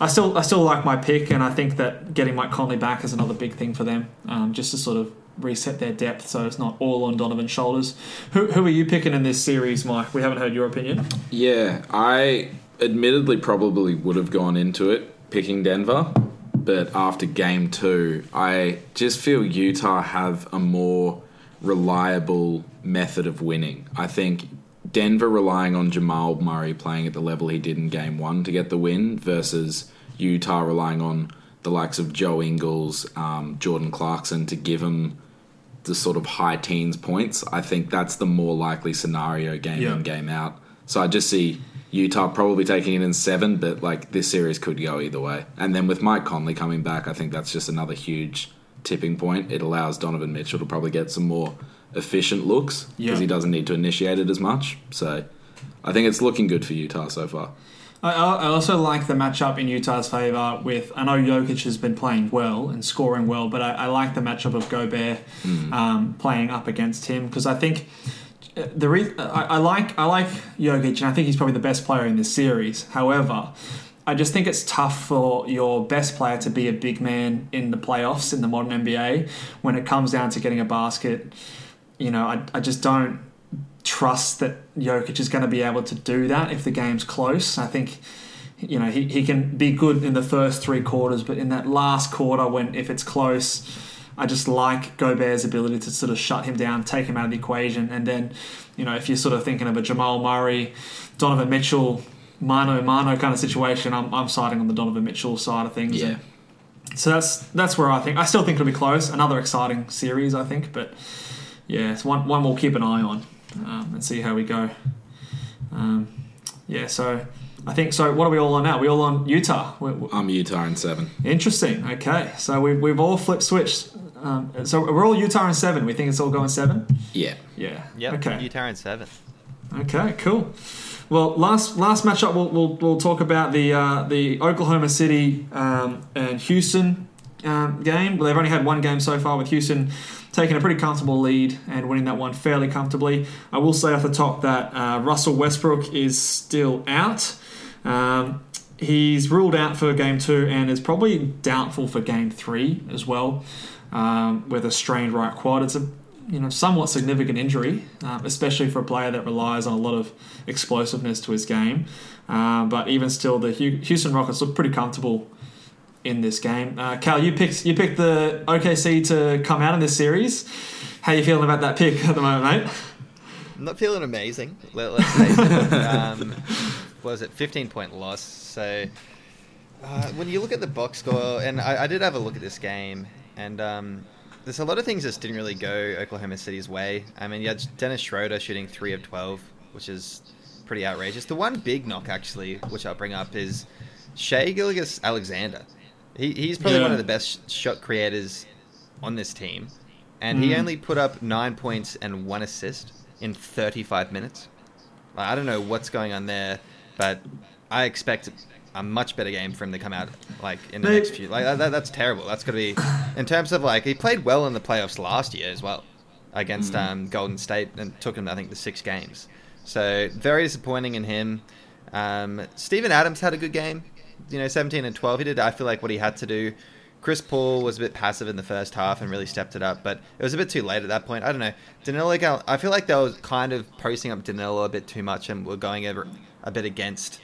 S4: I still I still like my pick, and I think that getting Mike Conley back is another big thing for them, um, just to sort of reset their depth, so it's not all on Donovan's shoulders. Who, who are you picking in this series, Mike? We haven't heard your opinion.
S5: Yeah, I admittedly probably would have gone into it picking Denver, but after game two, I just feel Utah have a more reliable method of winning. I think Denver relying on Jamal Murray playing at the level he did in game one to get the win versus Utah relying on the likes of Joe Ingles, um, Jordan Clarkson to give him the sort of high teens points. I think that's the more likely scenario game
S4: Yeah.
S5: in, game out. So I just see Utah probably taking it in seven, but like this series could go either way. And then with Mike Conley coming back, I think that's just another huge tipping point. It allows Donovan Mitchell to probably get some more efficient looks because
S4: Yeah.
S5: he doesn't need to initiate it as much. So I think it's looking good for Utah so far.
S4: I, I also like the matchup in Utah's favor with. I know Jokic has been playing well and scoring well, but I, I like the matchup of Gobert um, playing up against him because I think uh, the re- I, I like I like Jokic and I think he's probably the best player in this series. However, I just think it's tough for your best player to be a big man in the playoffs in the modern NBA when it comes down to getting a basket. You know, I, I just don't trust that Jokic is going to be able to do that if the game's close. I think, you know, he, he can be good in the first three quarters, but in that last quarter, when if it's close, I just like Gobert's ability to sort of shut him down, take him out of the equation, and then, you know, if you're sort of thinking of a Jamal Murray, Donovan Mitchell, mano mano kind of situation, I'm, I'm siding on the Donovan Mitchell side of things.
S5: Yeah.
S4: And so that's that's where I think I still think it'll be close. Another exciting series, I think, but yeah, it's one one we'll keep an eye on um, and see how we go. Um, yeah, so I think so. What are we all on now? We all on Utah. we we
S5: I'm Utah in seven.
S4: interesting. Okay, so we've we've all flip switched. Um, so we're all Utah in seven. We think it's all going seven.
S5: Yeah.
S4: Yeah.
S6: Yeah.
S4: Okay.
S6: Utah in seven.
S4: Okay, cool. Well, last last matchup, we'll, we'll, we'll talk about the uh, the Oklahoma City um, and Houston um, game. They've only had one game so far with Houston taking a pretty comfortable lead and winning that one fairly comfortably. I will say off the top that uh, Russell Westbrook is still out. Um, he's ruled out for game two and is probably doubtful for game three as well um, with a strained right quad. It's a you know somewhat significant injury, um, especially for a player that relies on a lot of explosiveness to his game. Um, but even still, the Houston Rockets look pretty comfortable in this game. Uh, Cal, you picked you picked the OKC to come out in this series. How are you feeling about that pick at the moment, mate?
S6: I'm not feeling amazing. Let, us um, what was it? 15 point loss. So uh, when you look at the box score, and I, I did have a look at this game, and um, there's a lot of things that didn't really go Oklahoma City's way. I mean, you had Dennis Schroeder shooting three of 12, which is pretty outrageous. The one big knock, actually, which I'll bring up, is Shai Gilgeous Alexander. He, he's probably
S4: Yeah.
S6: one of the best shot creators on this team, and he
S4: Mm.
S6: only put up nine points and one assist in 35 minutes. Like, I don't know what's going on there, but I expect a much better game for him to come out like in the
S4: They-
S6: next few. Like that, that's terrible. That's gonna be in terms of like he played well in the playoffs last year as well against
S4: Mm.
S6: um, Golden State and took him I think the six games. So very disappointing in him. Um, Steven Adams had a good game. You know, 17 and 12. He did I feel like what he had to do. Chris Paul was a bit passive in the first half and really stepped it up, but it was a bit too late at that point. I don't know. Danilo, I feel like they were kind of posting up Danilo a bit too much and were going over a bit against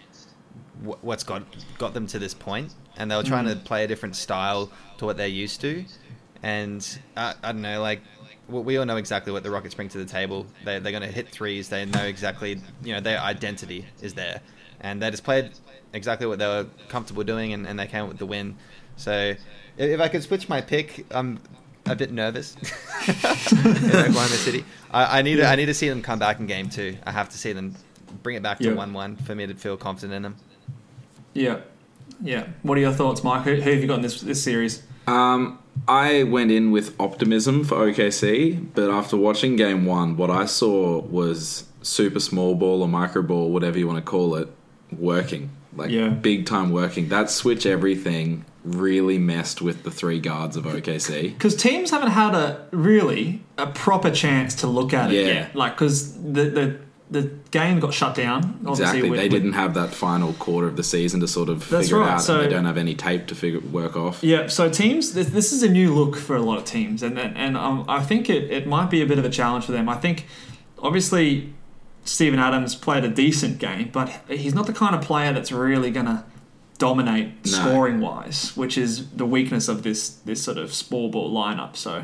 S6: wh- what's got got them to this point, and they were trying to play a different style to what they're used to. And uh, I don't know, like we- we all know exactly what the Rockets bring to the table. They, they're going to hit threes. They know exactly, you know, their identity is there, and they just played exactly what they were comfortable doing, and, and they came with the win. So if, I could switch my pick, I'm a bit nervous *laughs* in Oklahoma City. I, I need to, I need to see them come back in game two. I have to see them bring it back to
S4: Yeah.
S6: one one for me to feel confident in them.
S4: Yeah, yeah. What are your thoughts, Mike? Who, who have you got in this this series?
S5: Um, I went in with optimism for OKC, but after watching game one, what I saw was super small ball or micro ball, whatever you want to call it, working. Like
S4: Yeah.
S5: big time working. That switch everything really messed with the three guards of OKC.
S4: Because teams haven't had a really a proper chance to look at it
S5: Yeah.
S4: yet. Like because the the the game got shut down. Obviously,
S5: Exactly.
S4: with-
S5: they didn't have that final quarter of the season to sort of figure
S4: right,
S5: it out.
S4: so-
S5: and they don't have any tape to figure work off.
S4: Yeah, so teams, this, this is a new look for a lot of teams, and and, and um, I think it, it might be a bit of a challenge for them. I think, obviously, Steven Adams played a decent game, but he's not the kind of player that's really going to dominate
S5: No.
S4: scoring wise, which is the weakness of this this sort of small ball lineup. So,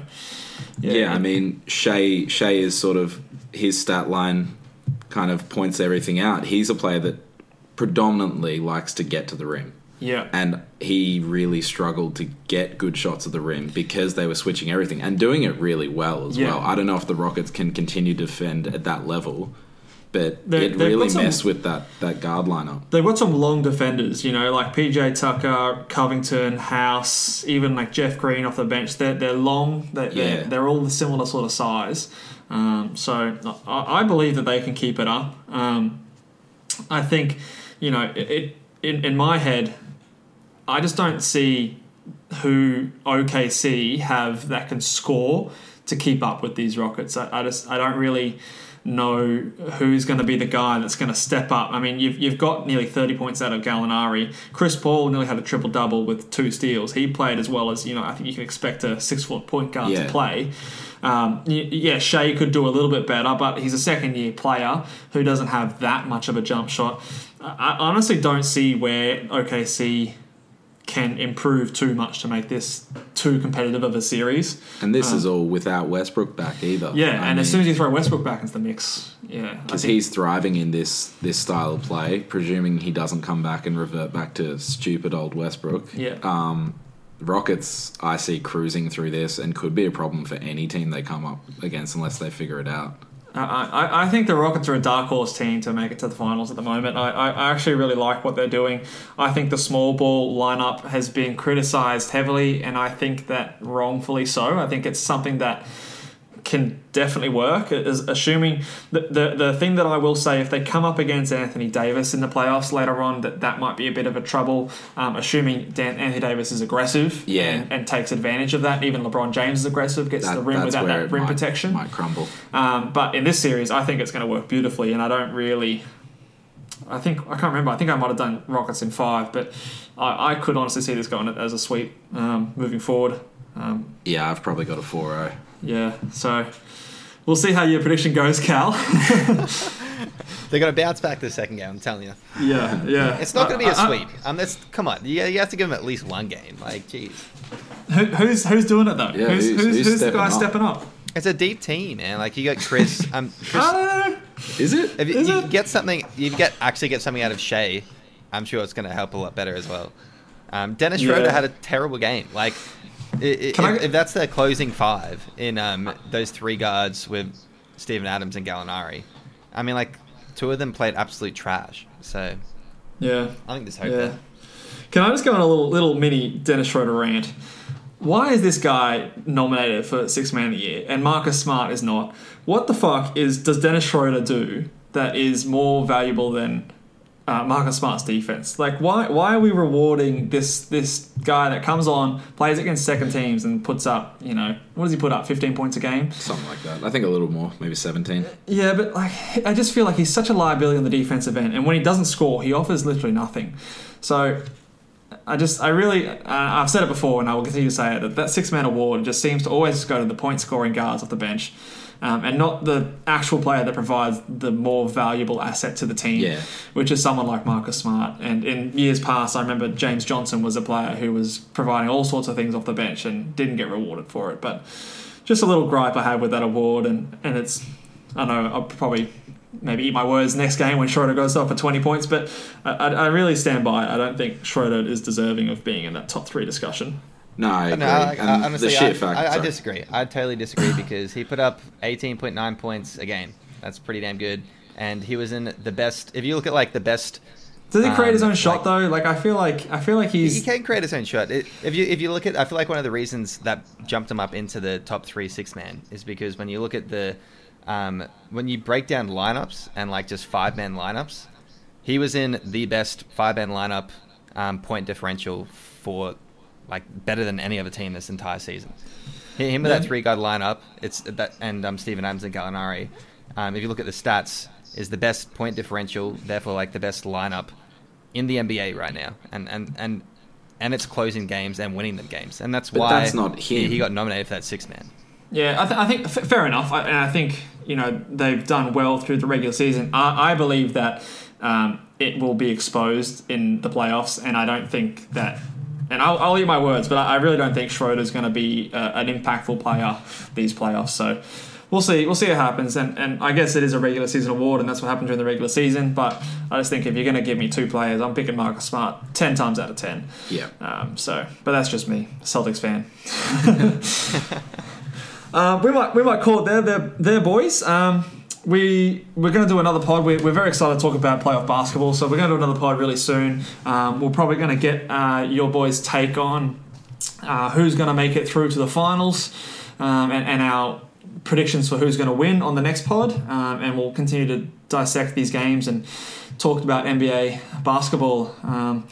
S5: Yeah, I mean, Shai Shai is sort of his stat line kind of points everything out. He's a player that predominantly likes to get to the rim.
S4: yeah,
S5: And he really struggled to get good shots at the rim because they were switching everything and doing it really well as
S4: Yeah.
S5: well. I don't know if the Rockets can continue to defend at that level, but
S4: They-
S5: it really messed with that, that guard lineup.
S4: They've got some long defenders, you know, like PJ Tucker, Covington, House, even like Jeff Green off the bench. They're, they're long, they're, they're,
S5: Yeah.
S4: they're all the similar sort of size. Um, so I, I believe that they can keep it up. Um, I think, you know, it, it in, in my head, I just don't see who OKC have that can score to keep up with these Rockets. I, I just I don't really know who's going to be the guy that's going to step up. I mean, you've you've got nearly thirty points out of Gallinari. Chris Paul nearly had a triple double with two steals. He played as well as you know. I think you can expect a six foot point guard
S5: Yeah.
S4: to play. Um, yeah, Shai could do a little bit better, but he's a second year player who doesn't have that much of a jump shot. I I honestly don't see where OKC can improve too much to make this too competitive of a series.
S5: And this is all without Westbrook back either.
S4: Yeah, and as soon as you throw Westbrook back into the mix, yeah,
S5: because he's thriving in this this style of play, presuming he doesn't come back and revert back to stupid old Westbrook.
S4: yeah,
S5: Um, Rockets, I see cruising through this and could be a problem for any team they come up against unless they figure it out.
S4: I, I, I think the Rockets are a dark horse team to make it to the finals at the moment. I, I, actually really like what they're doing. I think the small ball lineup has been criticised heavily, and I think that wrongfully so. I think it's something that can definitely work. Is assuming the, the the thing that I will say, if they come up against Anthony Davis in the playoffs later on, that that might be a bit of a trouble. Um, assuming Dan, Anthony Davis is aggressive,
S5: Yeah.
S4: and, and takes advantage of that. Even LeBron James is aggressive, gets to the rim without that rim
S5: might-
S4: protection.
S5: Might crumble.
S4: Um, but in this series, I think it's going to work beautifully, and I don't really. I think I can't remember. I think I might have done Rockets in five, but I, I could honestly see this going as a sweep um, moving forward. Um,
S5: Yeah, I've probably got a oh. 4-0.
S4: Yeah, so we'll see how your prediction goes, Cal. *laughs*
S6: They're going to bounce back the second game. I'm telling you,
S4: yeah, yeah.
S6: it's not going to be a sweep. Um, that's come on. You, you have to give them at least one game. Like, jeez,
S4: Who, who's who's doing it though?
S5: Yeah,
S4: who's,
S5: who's-
S4: who's,
S5: who's
S4: who's the guy
S5: up?
S4: stepping up?
S6: it's a deep team, man. Like you got Chris. *laughs* Um, Chris
S4: I don't know.
S5: Is it?
S6: if you,
S4: Is
S6: you
S4: it?
S6: get something, you get actually get something out of Shai. I'm sure it's going to help a lot better as well. Um, Dennis Schroeder
S4: Yeah.
S6: had a terrible game. Like, i- i- if, if that's their closing five in um, those three guards with Steven Adams and Gallinari, I mean, like, two of them played absolute trash. So
S4: Yeah.
S6: I think there's hope
S4: Yeah.
S6: there.
S4: Can I just go on a little little mini Dennis Schroeder rant? Why is this guy nominated for Six Man of the Year and Marcus Smart is not? What the fuck is does Dennis Schroeder do that is more valuable than uh, Marcus Smart's defense? Like, why why are we rewarding this this guy that comes on, plays against second teams, and puts up you know what does he put up? Fifteen points a game.
S5: Something like that. I think a little more, maybe 17.
S4: Yeah, but like I just feel like he's such a liability on the defensive end, and when he doesn't score, he offers literally nothing. So I just, I really, uh, I've said it before, and I will continue to say it that that six man award just seems to always go to the point scoring guards off the bench. Um, and not the actual player that provides the more valuable asset to the team,
S5: Yeah.
S4: which is someone like Marcus Smart. And in years past, I remember James Johnson was a player who was providing all sorts of things off the bench and didn't get rewarded for it. But just a little gripe I have with that award, and, and it's I don't know I'll probably maybe eat my words next game when Schroeder goes off for 20 points, but I, I, I really stand by it. I don't think Schroeder is deserving of being in that top three discussion.
S5: No, I agree.
S6: No, I,
S5: and
S6: I, honestly,
S5: the
S6: I,
S5: fact.
S6: I, I disagree. I totally disagree because he put up 18.9 points a game. That's pretty damn good. And he was in the best. If you look at like the best,
S4: Does he create his
S6: Um,
S4: own shot
S6: like-
S4: though? Like I feel like I feel like he's he
S6: can create his own shot. It, if you if you look at, I feel like one of the reasons that jumped him up into the top three six man is because when you look at the, um, when you break down lineups and like just five man lineups, he was in the best five man lineup um, point differential for like better than any other team this entire season. Him with that three guard lineup, it's that and um, Steven Adams and Gallinari. Um, if you look at the stats, is the best point differential, therefore like the best lineup in the NBA right now, and and and and it's closing games and winning them games, and that's
S5: But
S6: why
S5: that's not
S6: he,
S5: him.
S6: he got nominated for that six man.
S4: Yeah, I, th- I think f- fair enough, I, and I think you know they've done well through the regular season. I, I believe that um, it will be exposed in the playoffs, and I don't think that. And I'll, I'll eat my words, but I, I really don't think Schroeder's going to be uh, an impactful player these playoffs. So we'll see. We'll see what happens. And and I guess it is a regular season award, and that's what happened during the regular season. But I just think if you're going to give me two players, I'm picking Marcus Smart ten times out of ten.
S5: Yeah.
S4: Um, so, but that's just me, Celtics fan. *laughs* *laughs* uh, we might we might call it there. They're, they're boys. Um, we we're going to do another pod. We're, we're very excited to talk about playoff basketball. So we're going to do another pod really soon. Um, we're probably going to get uh, your boys' take on uh, who's going to make it through to the finals um, and, and our predictions for who's going to win on the next pod. Um, and we'll continue to dissect these games and talk about NBA basketball. Um,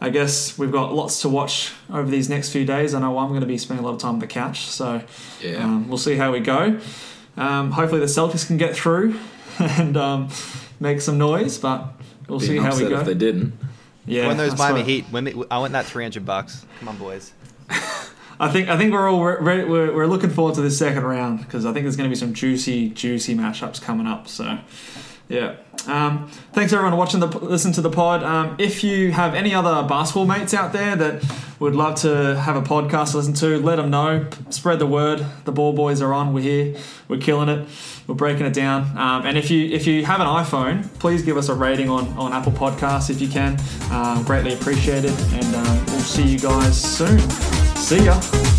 S4: I guess we've got lots to watch over these next few days. I know I'm going to be spending a lot of time on the couch, so
S5: Yeah.
S4: um, we'll see how we go. Um, hopefully, the Celtics can get through *laughs* and um, make some noise, but we'll
S5: Be
S4: see how we go.
S5: if they didn't.
S4: Yeah,
S6: when those Miami. Heat, when I want that three hundred bucks. Come on, boys. *laughs*
S4: I think I think we're all re- re- we're, we're looking forward to this second round because I think there's going to be some juicy juicy matchups coming up. So yeah, um, thanks everyone for watching the listen to the pod. Um, if you have any other basketball mates out there that would love to have a podcast to listen to, let them know. Spread the word. The ball boys are on. We're here. We're killing it. We're breaking it down. Um, and if you if you have an iPhone, please give us a rating on, on Apple Podcasts if you can. Um, greatly appreciated. And um, we'll see you guys soon. See ya.